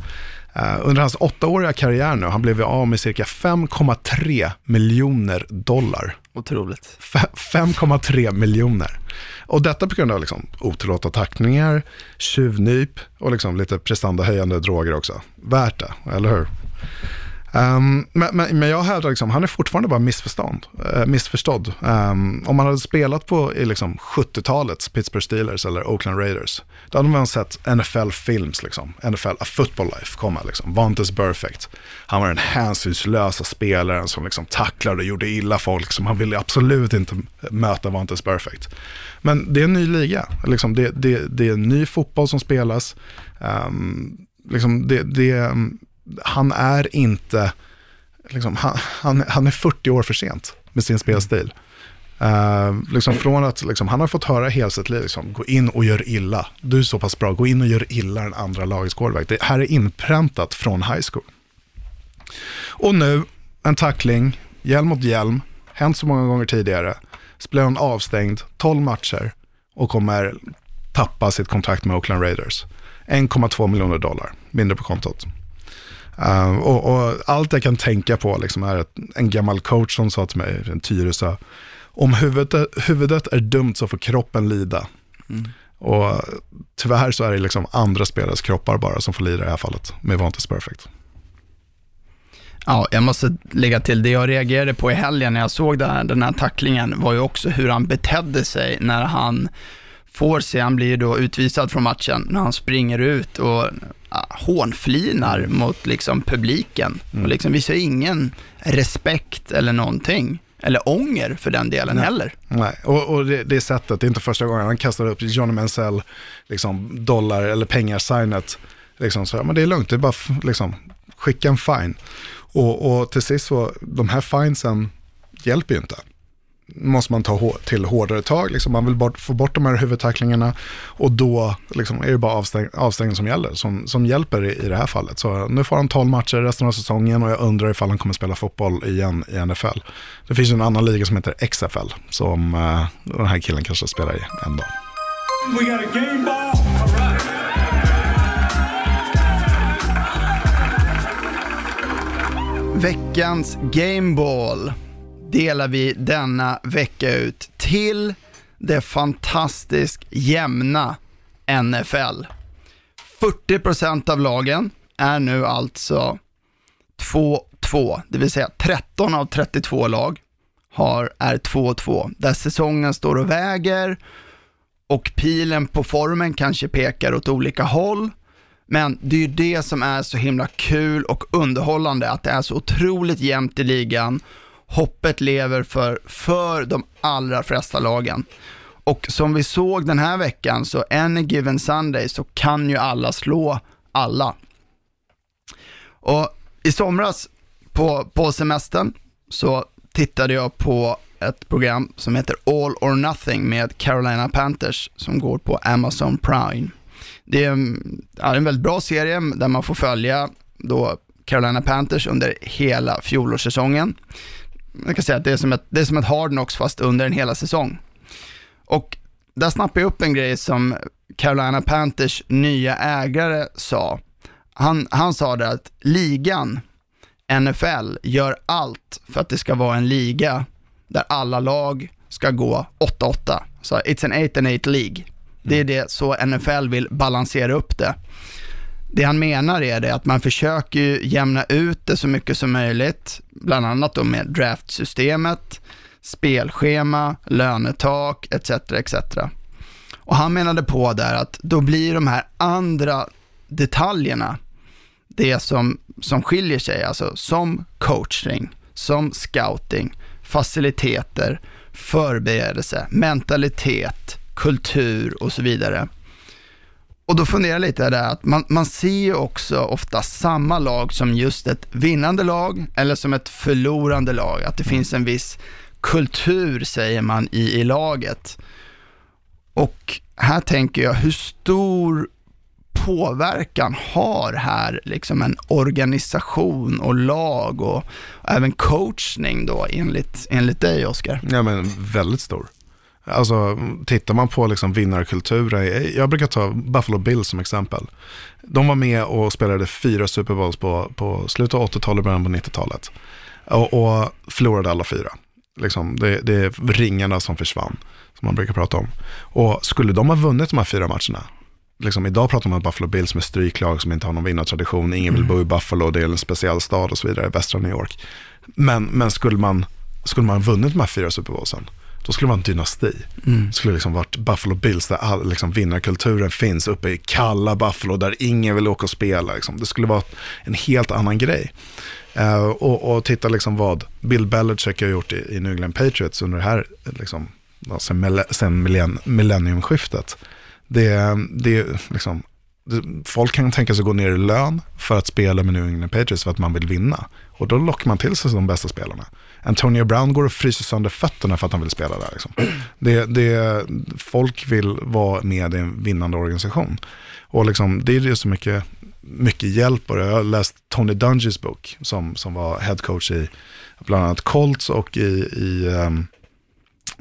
Eh, under hans åttaåriga karriär nu, han blev av med cirka 5,3 miljoner dollar. Otroligt. Fe- 5,3 miljoner. Och detta på grund av liksom otillåtna tackningar, tjuvnyp och liksom lite prestandahöjande droger också. Värt det, eller hur? Um, men, men, men jag hävdar liksom, han är fortfarande bara missförstånd, uh, missförstådd. Um, om man hade spelat på i liksom 70-talets Pittsburgh Steelers eller Oakland Raiders, då hade man sett NFL-films, liksom, NFL, A Football Life komma, liksom, Vontaze Perfect. Han var den hänsynslösa spelaren som liksom tacklade och gjorde illa folk, som han ville absolut inte möta Vontaze Perfect. Men det är en ny liga, liksom, det, det, det är en ny fotboll som spelas. Um, liksom, det, det, han är inte, liksom, han, han, han är 40 år för sent med sin spelstil. Uh, liksom från att liksom, han har fått höra hela sitt liv, liksom, gå in och gör illa. Du är så pass bra, gå in och gör illa den andra lagets quarterback. Det här är inpräntat från high school. Och nu, en tackling, hjälm mot hjälm, hänt så många gånger tidigare. Så blir han avstängd 12 matcher och kommer tappa sitt kontrakt med Oakland Raiders. 1,2 miljoner dollar mindre på kontot. Uh, och, och, allt jag kan tänka på liksom är att en gammal coach som sa till mig, en Tyresö, om huvudet, huvudet är dumt så får kroppen lida. Mm. Och tyvärr så är det liksom andra spelares kroppar bara som får lida i det här fallet med Vantes Perfect. Ja, jag måste lägga till, det jag reagerade på i helgen när jag såg den här, den här tacklingen var ju också hur han betedde sig när han får se, han blir ju då utvisad från matchen, när han springer ut och hånflinar mot liksom publiken Mm. och liksom visar ingen respekt eller någonting. Eller ånger för den delen heller. Nej, och, och det, det sättet, det är inte första gången han kastar upp Johnny Mansell, liksom dollar eller pengar-signet. Liksom så, men det är lugnt, det är bara liksom, skicka en fine. Och, och till sist så, de här finesen hjälper ju inte. Måste man ta till hårdare tag, liksom, man vill bort, få bort de här huvudtacklingarna och då liksom, är det bara avstäng, avstängning som gäller, som, som hjälper i, i det här fallet. Så nu får han 12 matcher resten av säsongen och jag undrar ifall han kommer spela fotboll igen i NFL. Det finns en annan liga som heter XFL som eh, den här killen kanske spelar i en dag. We got a game ball. All right. Veckans Gameball delar vi denna vecka ut till det fantastiskt jämna NFL. 40% av lagen är nu alltså 2-2, det vill säga 13 av 32 lag har, är 2-2, där säsongen står och väger och pilen på formen kanske pekar åt olika håll. Men det är ju det som är så himla kul och underhållande, att det är så otroligt jämnt i ligan hoppet lever för, för de allra flesta lagen. Och som vi såg den här veckan, så any given Sunday så kan ju alla slå alla. Och i somras på, på semestern så tittade jag på ett program som heter All or Nothing med Carolina Panthers som går på Amazon Prime. Det är en, en väldigt bra serie där man får följa då Carolina Panthers under hela fjolårssäsongen. Jag kan säga att det är som ett, det är som ett Hard Knocks fast under en hela säsong. Och där snappade jag upp en grej som Carolina Panthers nya ägare sa. Han, han sa det att ligan, NFL, gör allt för att det ska vara en liga där alla lag ska gå 8-8. Så it's an 8 and 8 League. Det är det så NFL vill balansera upp det. Det han menar är det att man försöker ju jämna ut det så mycket som möjligt, bland annat då med draftsystemet, spelschema, lönetak etc. etc. Och han menade på där att då blir de här andra detaljerna det som, som skiljer sig, alltså som coaching, som scouting, faciliteter, förberedelse, mentalitet, kultur och så vidare. Och då funderar jag lite där att man, man ser ju också ofta samma lag som just ett vinnande lag eller som ett förlorande lag. Att det finns en viss kultur, säger man, i, i laget. Och här tänker jag, hur stor påverkan har här liksom en organisation och lag och, och även coachning då enligt, enligt dig Oskar? Ja men väldigt stor. Alltså tittar man på liksom vinnarkulturen, eh, jag brukar ta Buffalo Bills som exempel. De var med och spelade fyra Super Bowls på, på slutet av 80-talet och början på 90-talet. Och, och förlorade alla fyra. Liksom, det, det är ringarna som försvann, som man brukar prata om. Och skulle de ha vunnit de här fyra matcherna, liksom, idag pratar man om Buffalo Bills med stryklag som inte har någon vinnartradition, ingen vill bo i Buffalo, det är en speciell stad och så vidare, västra New York. Men, men skulle, man, skulle man ha vunnit de här fyra Super Bowlsen, då skulle det vara en dynasti. Mm. Det skulle liksom varit Buffalo Bills där all, liksom, vinnarkulturen finns uppe i kalla Buffalo där ingen vill åka och spela. Liksom. Det skulle vara en helt annan grej. Uh, och, och titta liksom vad Bill Belichick har gjort i, i New England Patriots under det här, liksom, sen, sen millenn millenniumskiftet. Det, det liksom, folk kan tänka sig att gå ner i lön för att spela med New England Patriots för att man vill vinna. Och då lockar man till sig de bästa spelarna. Antonio Brown går och fryser sönder fötterna för att han vill spela där. Liksom. Det, det, folk vill vara med i en vinnande organisation. Och liksom, det är så mycket, mycket hjälp och Jag har läst Tony Dungys bok som, som var headcoach i bland annat Colts och i, i, um,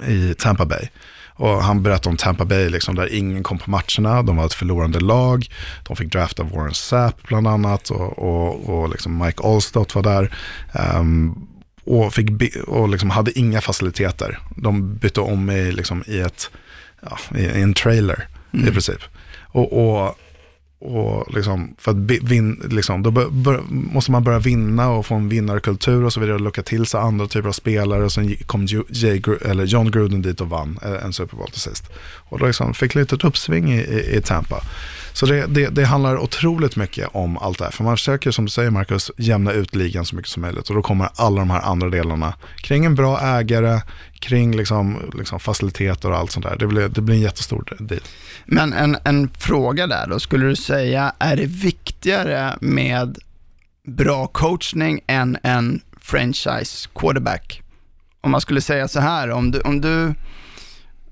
i Tampa Bay. Och han berättade om Tampa Bay, liksom, där ingen kom på matcherna. De var ett förlorande lag. De fick drafta Warren Sapp bland annat. Och, och, och liksom Mike Allstott var där. Um, och, fick och liksom hade inga faciliteter. De bytte om i, liksom, i, ett, ja, i, en trailer mm. i princip. Och, och, och liksom, för att vin, liksom, då bör, bör, måste man börja vinna och få en vinnarkultur och så vidare och locka till sig andra typer av spelare. Och sen kom Jay, eller John Gruden dit och vann eh, en Super Bowl till sist. Och då liksom fick lite ett uppsving i, i, i Tampa. Så det, det, det, handlar otroligt mycket om allt det här. För man försöker, som du säger Marcus, jämna ut ligan så mycket som möjligt. Och då kommer alla de här andra delarna kring en bra ägare, kring liksom, liksom faciliteter och allt sånt där. Det blir, det blir en jättestor del. Men en, en fråga där då, skulle du säga, är det viktigare med bra coachning än en franchise quarterback? Om man skulle säga så här, om du, om du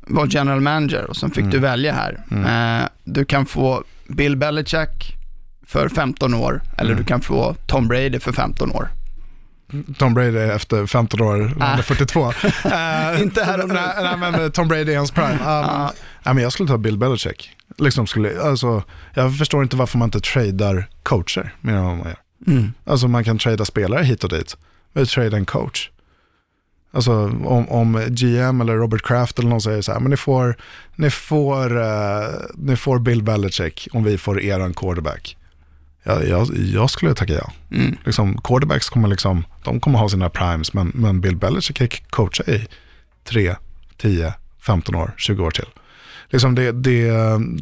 var general manager och sen fick mm. du välja här. Mm. Eh, du kan få Bill Belichick för 15 år eller mm. du kan få Tom Brady för 15 år. Tom Brady efter 15 år, ah. 42. uh, Inte här och nu. nej, men Tom Brady i hans prime. Um, ah. nej, men jag skulle ta Bill Belichick. Liksom skulle, alltså, jag förstår inte varför man inte tradar coacher mer än vad man gör. Mm. Alltså man kan trada spelare hit och dit. Men trada en coach. Alltså om, om GM eller Robert Kraft eller någon säger så här, men ni får, ni får, uh, ni får Bill Belichick om vi får eran quarterback. Jag, jag, jag skulle tacka ja. Mm. Liksom, quarterbacks kommer, liksom, de kommer ha sina primes, men, men Bill Belichick kan coacha i 3, 10, 15 år, 20 år till. Liksom det, det,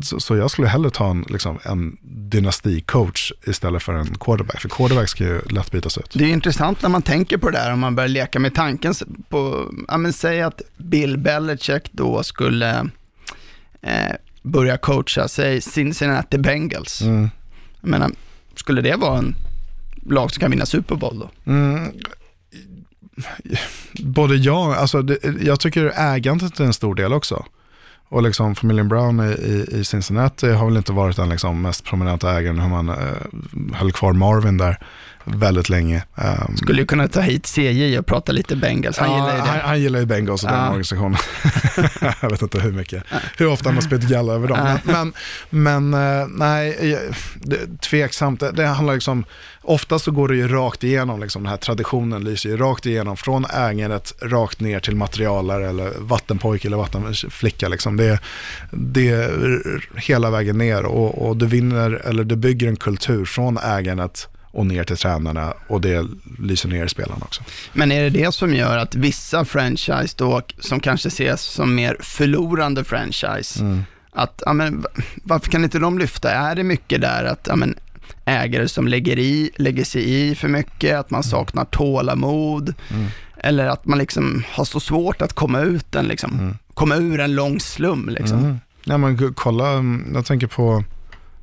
så, så jag skulle hellre ta en, liksom, en dynasticoach istället för en quarterback. För quarterback ska ju lätt bytas ut. Det är intressant när man tänker på det där, om man börjar leka med tanken på, ja men säg att Bill Belichick då skulle eh, börja coacha, säg Cincinnati Bengals. Mm. Jag menar, skulle det vara en lag som kan vinna Super Bowl då? Mm. Både ja, alltså det, jag tycker ägandet är en stor del också. Och liksom familjen Brown i, i, i Cincinnati har väl inte varit den liksom mest prominenta ägaren. Hur man eh, höll kvar Marvin där väldigt länge. Um, Skulle ju kunna ta hit CJ och prata lite Bengals, han ja, gillar ju det. Han, han gillar ju Bengals och den Ja. organisationen. jag vet inte hur mycket, hur ofta han har spelat galla över dem. Men, men eh, nej, eh, det, tveksamt. Det, det handlar liksom, ofta så går det ju rakt igenom, liksom, den här traditionen lyser ju rakt igenom från ägandet rakt ner till materialare eller vattenpojke eller vattenflicka. Liksom. Det, det är hela vägen ner och, och du vinner, eller du bygger en kultur från ägandet och ner till tränarna och det lyser ner i spelarna också. Men är det det som gör att vissa franchise då, som kanske ses som mer förlorande franchise, Mm. att, ja, men, va- varför kan inte de lyfta? Är det mycket där att, ja, men, ägare som lägger, i, lägger sig i för mycket, att man saknar tålamod, eller att man liksom har så svårt att komma ut en, liksom, komma ur en lång slum liksom. Mm. Ja, men kolla, mm, jag tänker på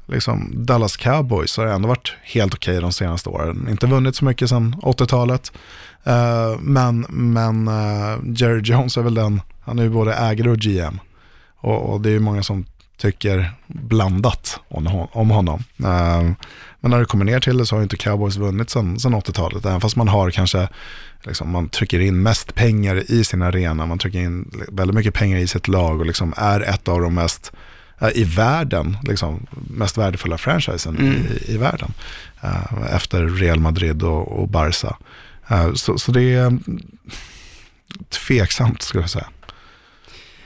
liksom Dallas Cowboys har ändå varit helt okej de senaste åren. Inte vunnit så mycket sedan 80-talet. Uh, eh, men men uh, Jerry Jones är väl den, han är ju både ägare och GM. Och, och det är ju många som tycker blandat om, om honom. Uh, men när det kommer ner till det så har ju inte Cowboys vunnit sedan, 80-talet. Även fast man har kanske, liksom, man trycker in mest pengar i sin arena. Man trycker in väldigt mycket pengar i sitt lag och liksom är ett av de mest i världen, liksom, mest värdefulla franchisen i, i världen. eh, efter Real Madrid och, och Barca. Eh, så, så det är mm, tveksamt skulle jag säga.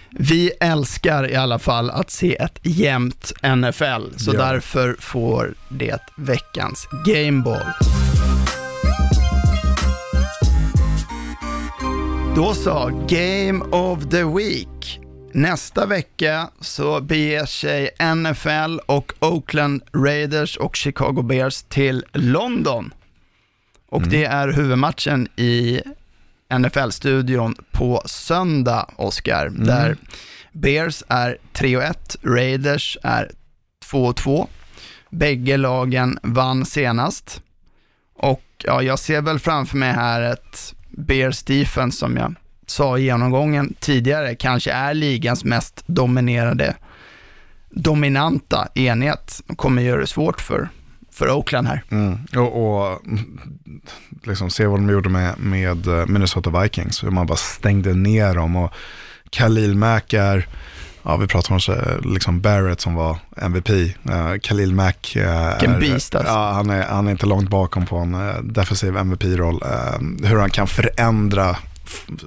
Vi älskar i alla fall att se ett jämnt NFL, så Ja. därför får det veckans Gameball. Då så, Game of the Week. Nästa vecka så beger sig NFL och Oakland Raiders och Chicago Bears till London. Och det är huvudmatchen i NFL-studion på söndag, Oscar, där Bears är 3-1, Raiders är 2-2. Bägge lagen vann senast. Och ja, jag ser väl framför mig här ett Bears defense som jag sa i genomgången tidigare, kanske är ligans mest dominerade, dominanta enhet. De kommer göra det svårt för, för Oakland här. Mm. Och, och liksom se vad de gjorde med, med eh, Minnesota Vikings, hur man bara stängde ner dem. Och Khalil Mack är, ja vi pratar om så, liksom Barrett som var MVP. Uh, Khalil Mack uh, är, beast, alltså. ja, han, är, han är inte långt bakom på en eh, defensiv MVP-roll. Eh, hur han kan förändra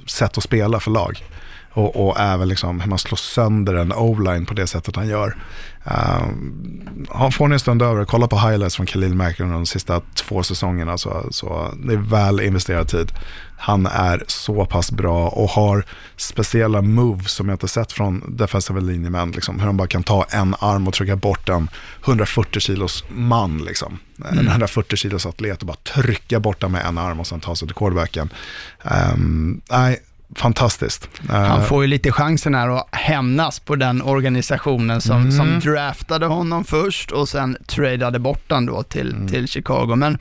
sätt att spela för lag. Och, och även liksom hur man slår sönder en o-line på det sättet han gör. Han får ni en stund över, kolla på highlights från Khalil Mack under de sista två säsongerna. Så, så det är väl investerad tid. Han är så pass bra och har speciella moves som jag inte sett från defensiva linjemän. Liksom, hur de bara kan ta en arm och trycka bort en 140 kilos man. Liksom. En 140 kilos atlet och bara trycka bort den med en arm och sen ta sig till quarterbacken. Um, nej, fantastiskt. Han Eh, får ju lite chansen här att hämnas på den organisationen som, Mm. som draftade honom först och sen tradade bort han då till, Mm. till Chicago. Men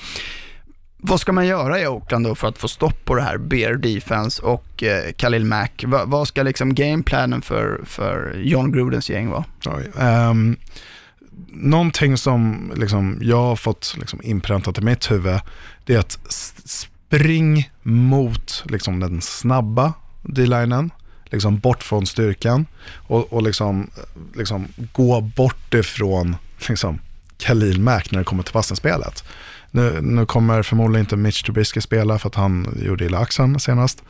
vad ska man göra i Oakland då för att få stopp på det här Bear Defense och eh, Khalil Mack? Va, vad ska liksom gameplanen för, för John Grudens gäng vara? Um, någonting som liksom, jag har fått liksom, inpräntat i mitt huvud, det är att spring mot liksom, den snabba D-linen, liksom, bort från styrkan och, och liksom, liksom, gå bort ifrån liksom, Khalil Mack när det kommer till passningsspelet. Nu, nu kommer förmodligen inte Mitch Trubisky spela för att han gjorde illa axeln senast.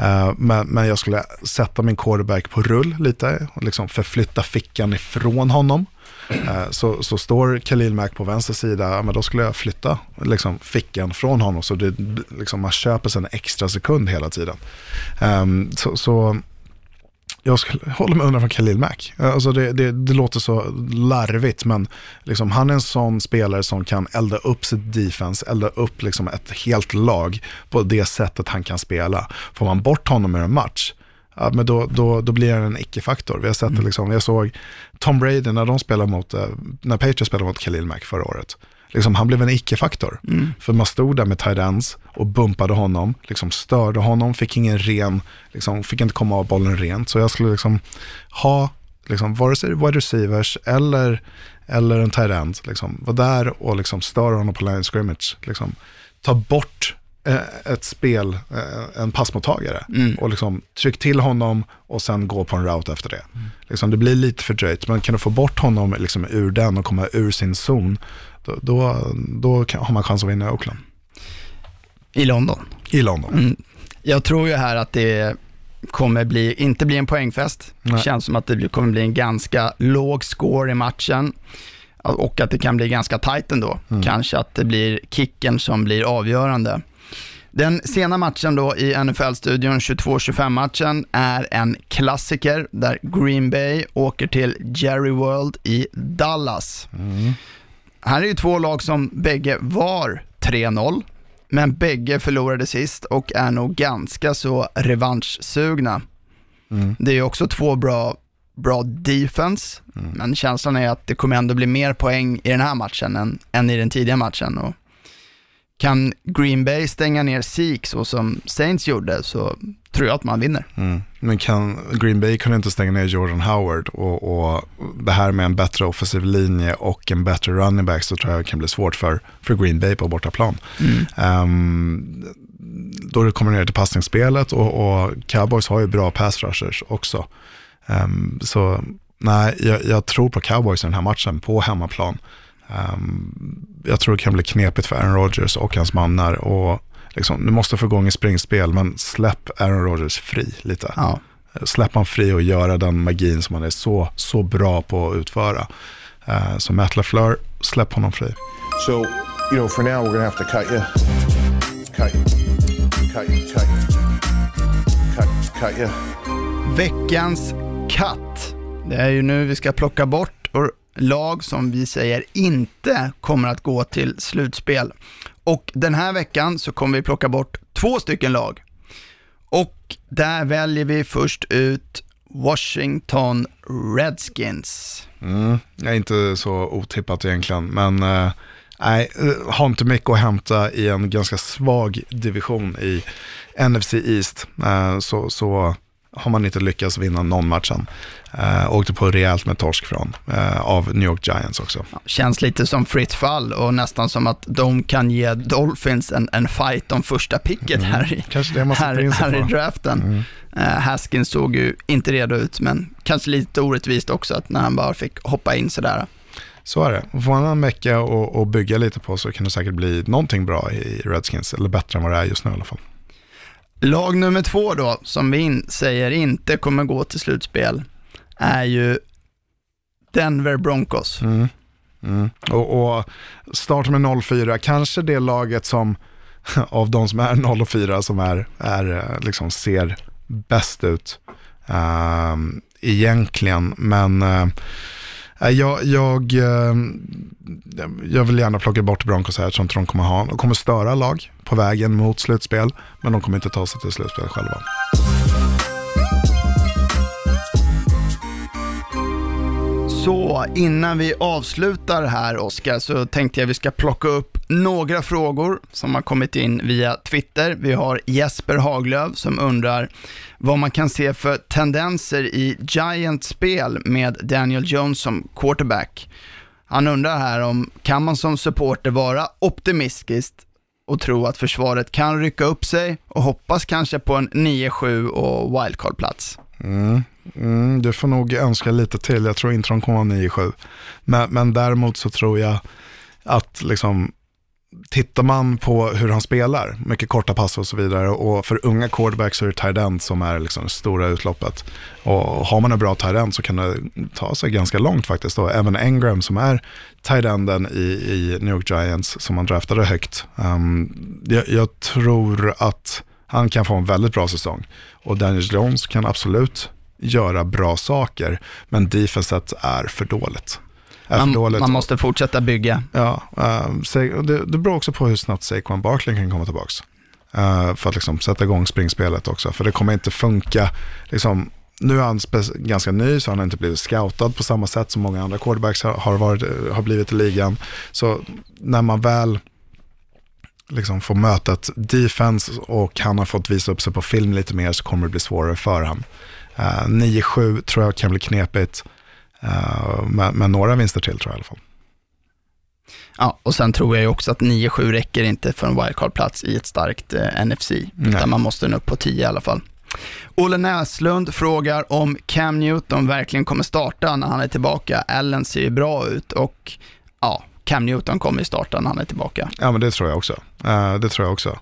Uh, men, men jag skulle sätta min quarterback på rull lite och liksom förflytta fickan ifrån honom. Eh, så, så står Khalil Mack på vänster sida, men då skulle jag flytta liksom, fickan från honom så det, liksom, man köper sig en extra sekund hela tiden. Ehm, så, så jag skulle håller mig undan från Khalil Mack. Eh, alltså det, det, det, låter så larvigt, men liksom, han är en sån spelare som kan elda upp sitt defense, elda upp liksom ett helt lag på det sättet han kan spela. Får man bort honom ur en match, ja, men då, då, då blir det en icke-faktor. Vi har sett det, liksom, jag såg Tom Brady när de spelade mot, eh, när Patriots spelade mot Khalil Mack förra året liksom, han blev en icke-faktor. Mm. För man stod där med tight och bumpade honom, liksom störde honom, fick ingen ren, liksom, fick inte komma av bollen rent. Så jag skulle liksom ha, liksom, vare sig wide receivers eller, eller en tight liksom, vara där och liksom störa honom på line scrimmage. Liksom, ta bort ett spel, eh, en passmottagare mm. och liksom tryck till honom och sen gå på en route efter det. Mm. Liksom, det blir lite fördröjt, men kan du få bort honom liksom, ur den och komma ur sin zon då, då, då har man chans att vinna i Oakland. I London. I London. Mm. Jag tror ju här att det kommer bli, inte bli en poängfest. Det känns som att det kommer bli en ganska låg score i matchen och att det kan bli ganska tajt ändå. Mm. Kanske att det blir kicken som blir avgörande. Den sena matchen då i NFL-studion, 22-25-matchen, är en klassiker där Green Bay åker till Jerry World i Dallas. Mm. Här är ju två lag som bägge var 3-0, men bägge förlorade sist och är nog ganska så revanschsugna. Mm. Det är ju också två bra, bra defense, mm. men känslan är att det kommer ändå bli mer poäng i den här matchen än, än i den tidiga matchen. Och kan Green Bay stänga ner Zeke så som Saints gjorde så tror jag att man vinner. Mm. Men kan Green Bay kunde inte stänga ner Jordan Howard och, och det här med en bättre offensiv linje och en bättre running back så tror jag kan bli svårt för, för Green Bay på bortaplan. Mm. Um, då det kommer ner till passningsspelet och, och Cowboys har ju bra pass rushers också. Um, så nej, jag, jag, tror på Cowboys i den här matchen på hemmaplan. Um, jag tror det kan bli knepigt för Aaron Rodgers och hans mannar. Och liksom, du måste få igång ett springspel, men släpp Aaron Rodgers fri lite. Ja. Släpp han fri och göra den magin som han är så, så bra på att utföra. Uh, så Matt LaFleur, släpp honom fri. So, you know, for now we're gonna have to cut you. Cut you. Cut you. Cut you. Cut, cut you. Veckans katt. Det är ju nu vi ska plocka bort lag som vi säger inte kommer att gå till slutspel. Och den här veckan så kommer vi plocka bort två stycken lag. Och där väljer vi först ut Washington Redskins. Mm, är inte så otippat egentligen, men eh, nej, äh, har inte mycket att hämta i en ganska svag division i NFC East. Äh, så, så har man inte lyckats vinna någon match än. Uh, åkte på rejält med torsk från, uh, av New York Giants också. Ja, känns lite som fritt fall och nästan som att de kan ge Dolphins en, en fight om första picket mm. här, i, här, här i draften. Mm. Uh, Haskins såg ju inte redo ut, men kanske lite orättvist också att när han bara fick hoppa in sådär. Så är det. Får man en mecka och, och bygga lite på så kan det säkert bli någonting bra i Redskins, eller bättre än vad det är just nu i alla fall. Lag nummer två då, som vi in, säger inte kommer gå till slutspel, är ju Denver Broncos. Mm. Mm. Och, och starta med 0-4, kanske det laget som, av de som är 0 4 som är, är, eh, liksom ser bäst ut um, egentligen. Men uh, Eh, jag, jag, eh, jag vill gärna plocka bort Broncos här eftersom de kommer ha, de kommer störa lag på vägen mot slutspel, men de kommer inte ta sig till slutspel själva. Så innan vi avslutar här Oskar så tänkte jag vi ska plocka upp några frågor som har kommit in via Twitter. Vi har Jesper Haglöf som undrar vad man kan se för tendenser i Giants spel med Daniel Jones som quarterback. Han undrar här om, kan man som supporter vara optimistisk och tro att försvaret kan rycka upp sig och hoppas kanske på en 9-7 och wildcard-plats? Mm. Mm, du får nog önska lite till. Jag tror inte de kommer vara 9-7. Men, men däremot så tror jag att liksom, tittar man på hur han spelar, mycket korta pass och så vidare, och för unga quarterbacks så är det tight end som är liksom det stora utloppet. Och har man en bra tight end så kan det ta sig ganska långt faktiskt. Då. Även Engram som är tight enden i, i New York Giants, som man draftade högt. Um, jag, jag tror att han kan få en väldigt bra säsong. Och Daniel Jones kan absolut göra bra saker, men defenset är för dåligt. Är för Man, dåligt. man måste fortsätta bygga. Ja, uh, det, det beror också på hur snabbt Saquon Barkley kan komma tillbaka. Uh, för att liksom sätta igång springspelet också. För det kommer inte funka. Liksom, nu är han ganska ny så han har inte blivit scoutad på samma sätt som många andra quarterbacks har, varit, har blivit i ligan. Så när man väl liksom får möta ett defense och han har fått visa upp sig på film lite mer så kommer det bli svårare för honom. Uh, 9-7 tror jag kan bli knepigt. Uh, men, men, några vinster till tror jag i alla fall. Ja, och sen tror jag ju också att 9-7 räcker inte för en wildcard-plats i ett starkt eh, NFC, Nej. utan man måste nå upp på 10 i alla fall. Olle Näslund frågar om Cam Newton verkligen kommer starta när han är tillbaka. Allen ser ju bra ut och ja, Cam Newton kommer starta när han är tillbaka. Ja, men det tror jag också. Uh, det tror jag också.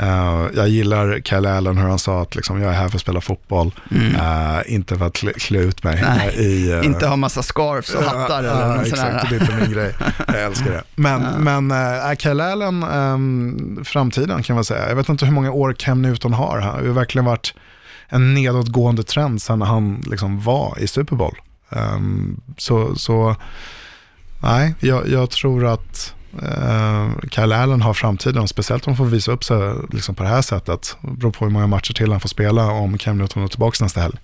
Uh, jag gillar Kyle Allen, hur han sa att liksom, jag är här för att spela fotboll, mm. uh, inte för att klä, klä ut mig. Nej, i, uh, inte ha massa scarfs och hattar. eller uh, exakt, det är inte min grej. Jag älskar det. Men, men uh, Kyle Allen, um, framtiden kan man säga. Jag vet inte hur många år Cam Newton har. Det har verkligen varit en nedåtgående trend sedan han liksom var i Super Bowl. Um, så, så nej, jag, jag tror att Kyle Allen har framtiden, speciellt om han får visa upp sig liksom på det här sättet. Det beror på hur många matcher till han får spela om Cam Newton är tillbaka nästa helg.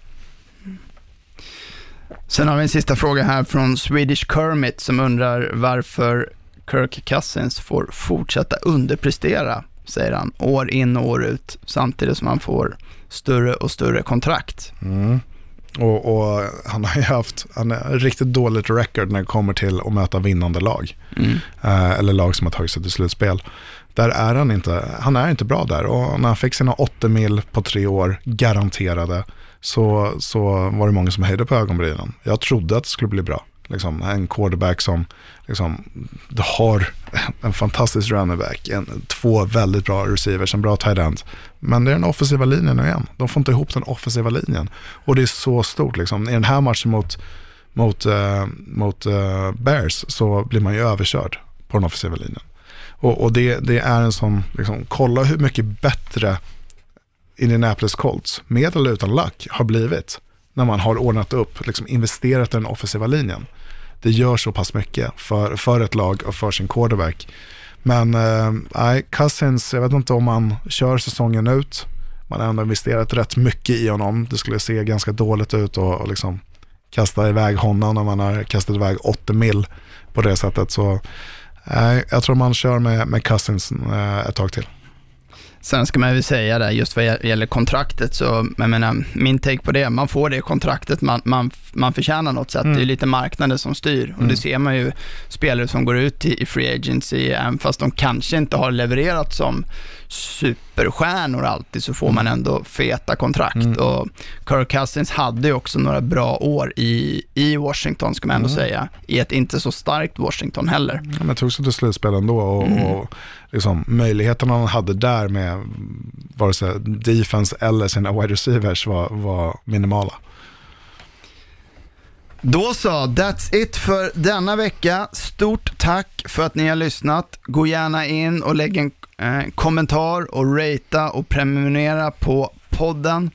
Sen har vi en sista fråga här från Swedish Kermit som undrar varför Kirk Cousins får fortsätta underprestera, säger han, år in och år ut, samtidigt som han får större och större kontrakt. Mm. Och, och, han har ju haft har riktigt dåligt record när det kommer till att möta vinnande lag. Mm. Eh, eller lag som har tagit sig till slutspel. Där är han inte, han är inte bra där. Och när han fick sina 8 mil på tre år, garanterade, så, så var det många som höjde på ögonbrynen. Jag trodde att det skulle bli bra. Liksom, en quarterback som liksom, har en fantastisk running back, en, två väldigt bra receivers, en bra tight end. Men det är den offensiva linjen nu igen. De får inte ihop den offensiva linjen. Och det är så stort. Liksom. I den här matchen mot, mot, eh, mot eh, Bears så blir man ju överkörd på den offensiva linjen. Och, och det, det, är en sån, liksom, kolla hur mycket bättre Indianapolis Colts, med eller utan luck, har blivit när man har ordnat upp, liksom investerat i den offensiva linjen. Det gör så pass mycket för, för ett lag och för sin quarterback. Men eh, Cousins, jag vet inte om man kör säsongen ut. Man har ändå investerat rätt mycket i honom. Det skulle se ganska dåligt ut och, och liksom kasta iväg honom när man har kastat iväg 80 mil på det sättet. Så nej, jag tror man kör med, med Cousins eh, ett tag till. Sen ska man väl säga det, just vad gäller kontraktet, så jag menar, min take på det, man får det kontraktet man, man, man förtjänar något sätt. Mm. Det är lite marknaden som styr och mm. det ser man ju spelare som går ut i, i free agency, även fast de kanske inte har levererat som superstjärnor alltid, så får man ändå feta kontrakt. Mm. Och Kirk Cousins hade ju också några bra år i, i Washington, ska man ändå mm. säga, i ett inte så starkt Washington heller. Ja, men tog sig till slutspel ändå och, mm. och liksom, möjligheterna han hade där med vare sig defense eller sina wide receivers var, var minimala. Då så, that's it för denna vecka. Stort tack för att ni har lyssnat. Gå gärna in och lägg en eh, kommentar och ratea och prenumerera på podden.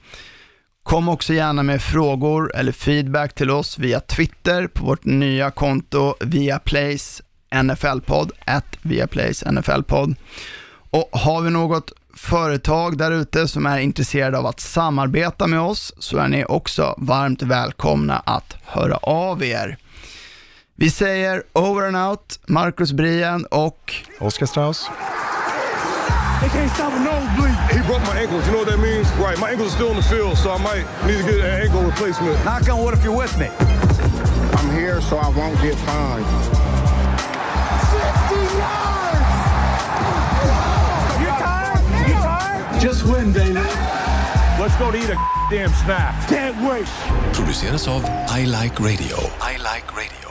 Kom också gärna med frågor eller feedback till oss via Twitter på vårt nya konto via Place NFL-podd, at Viaplays NFL-podd. Och har vi något företag där ute som är intresserade av att samarbeta med oss så är ni också varmt välkomna att höra av er. Vi säger over and out, Marcus Brien och Oskar Strauss. They can't stop a nosebleed. He broke my ankles. You know what that means? Right. My ankles are still in the field, so I might need to get an ankle replacement. Knock on wood if you're with me. I'm here so I won't get fined. Let's go to eat a damn snack. Can't wait. Produceras av I Like Radio. I Like Radio.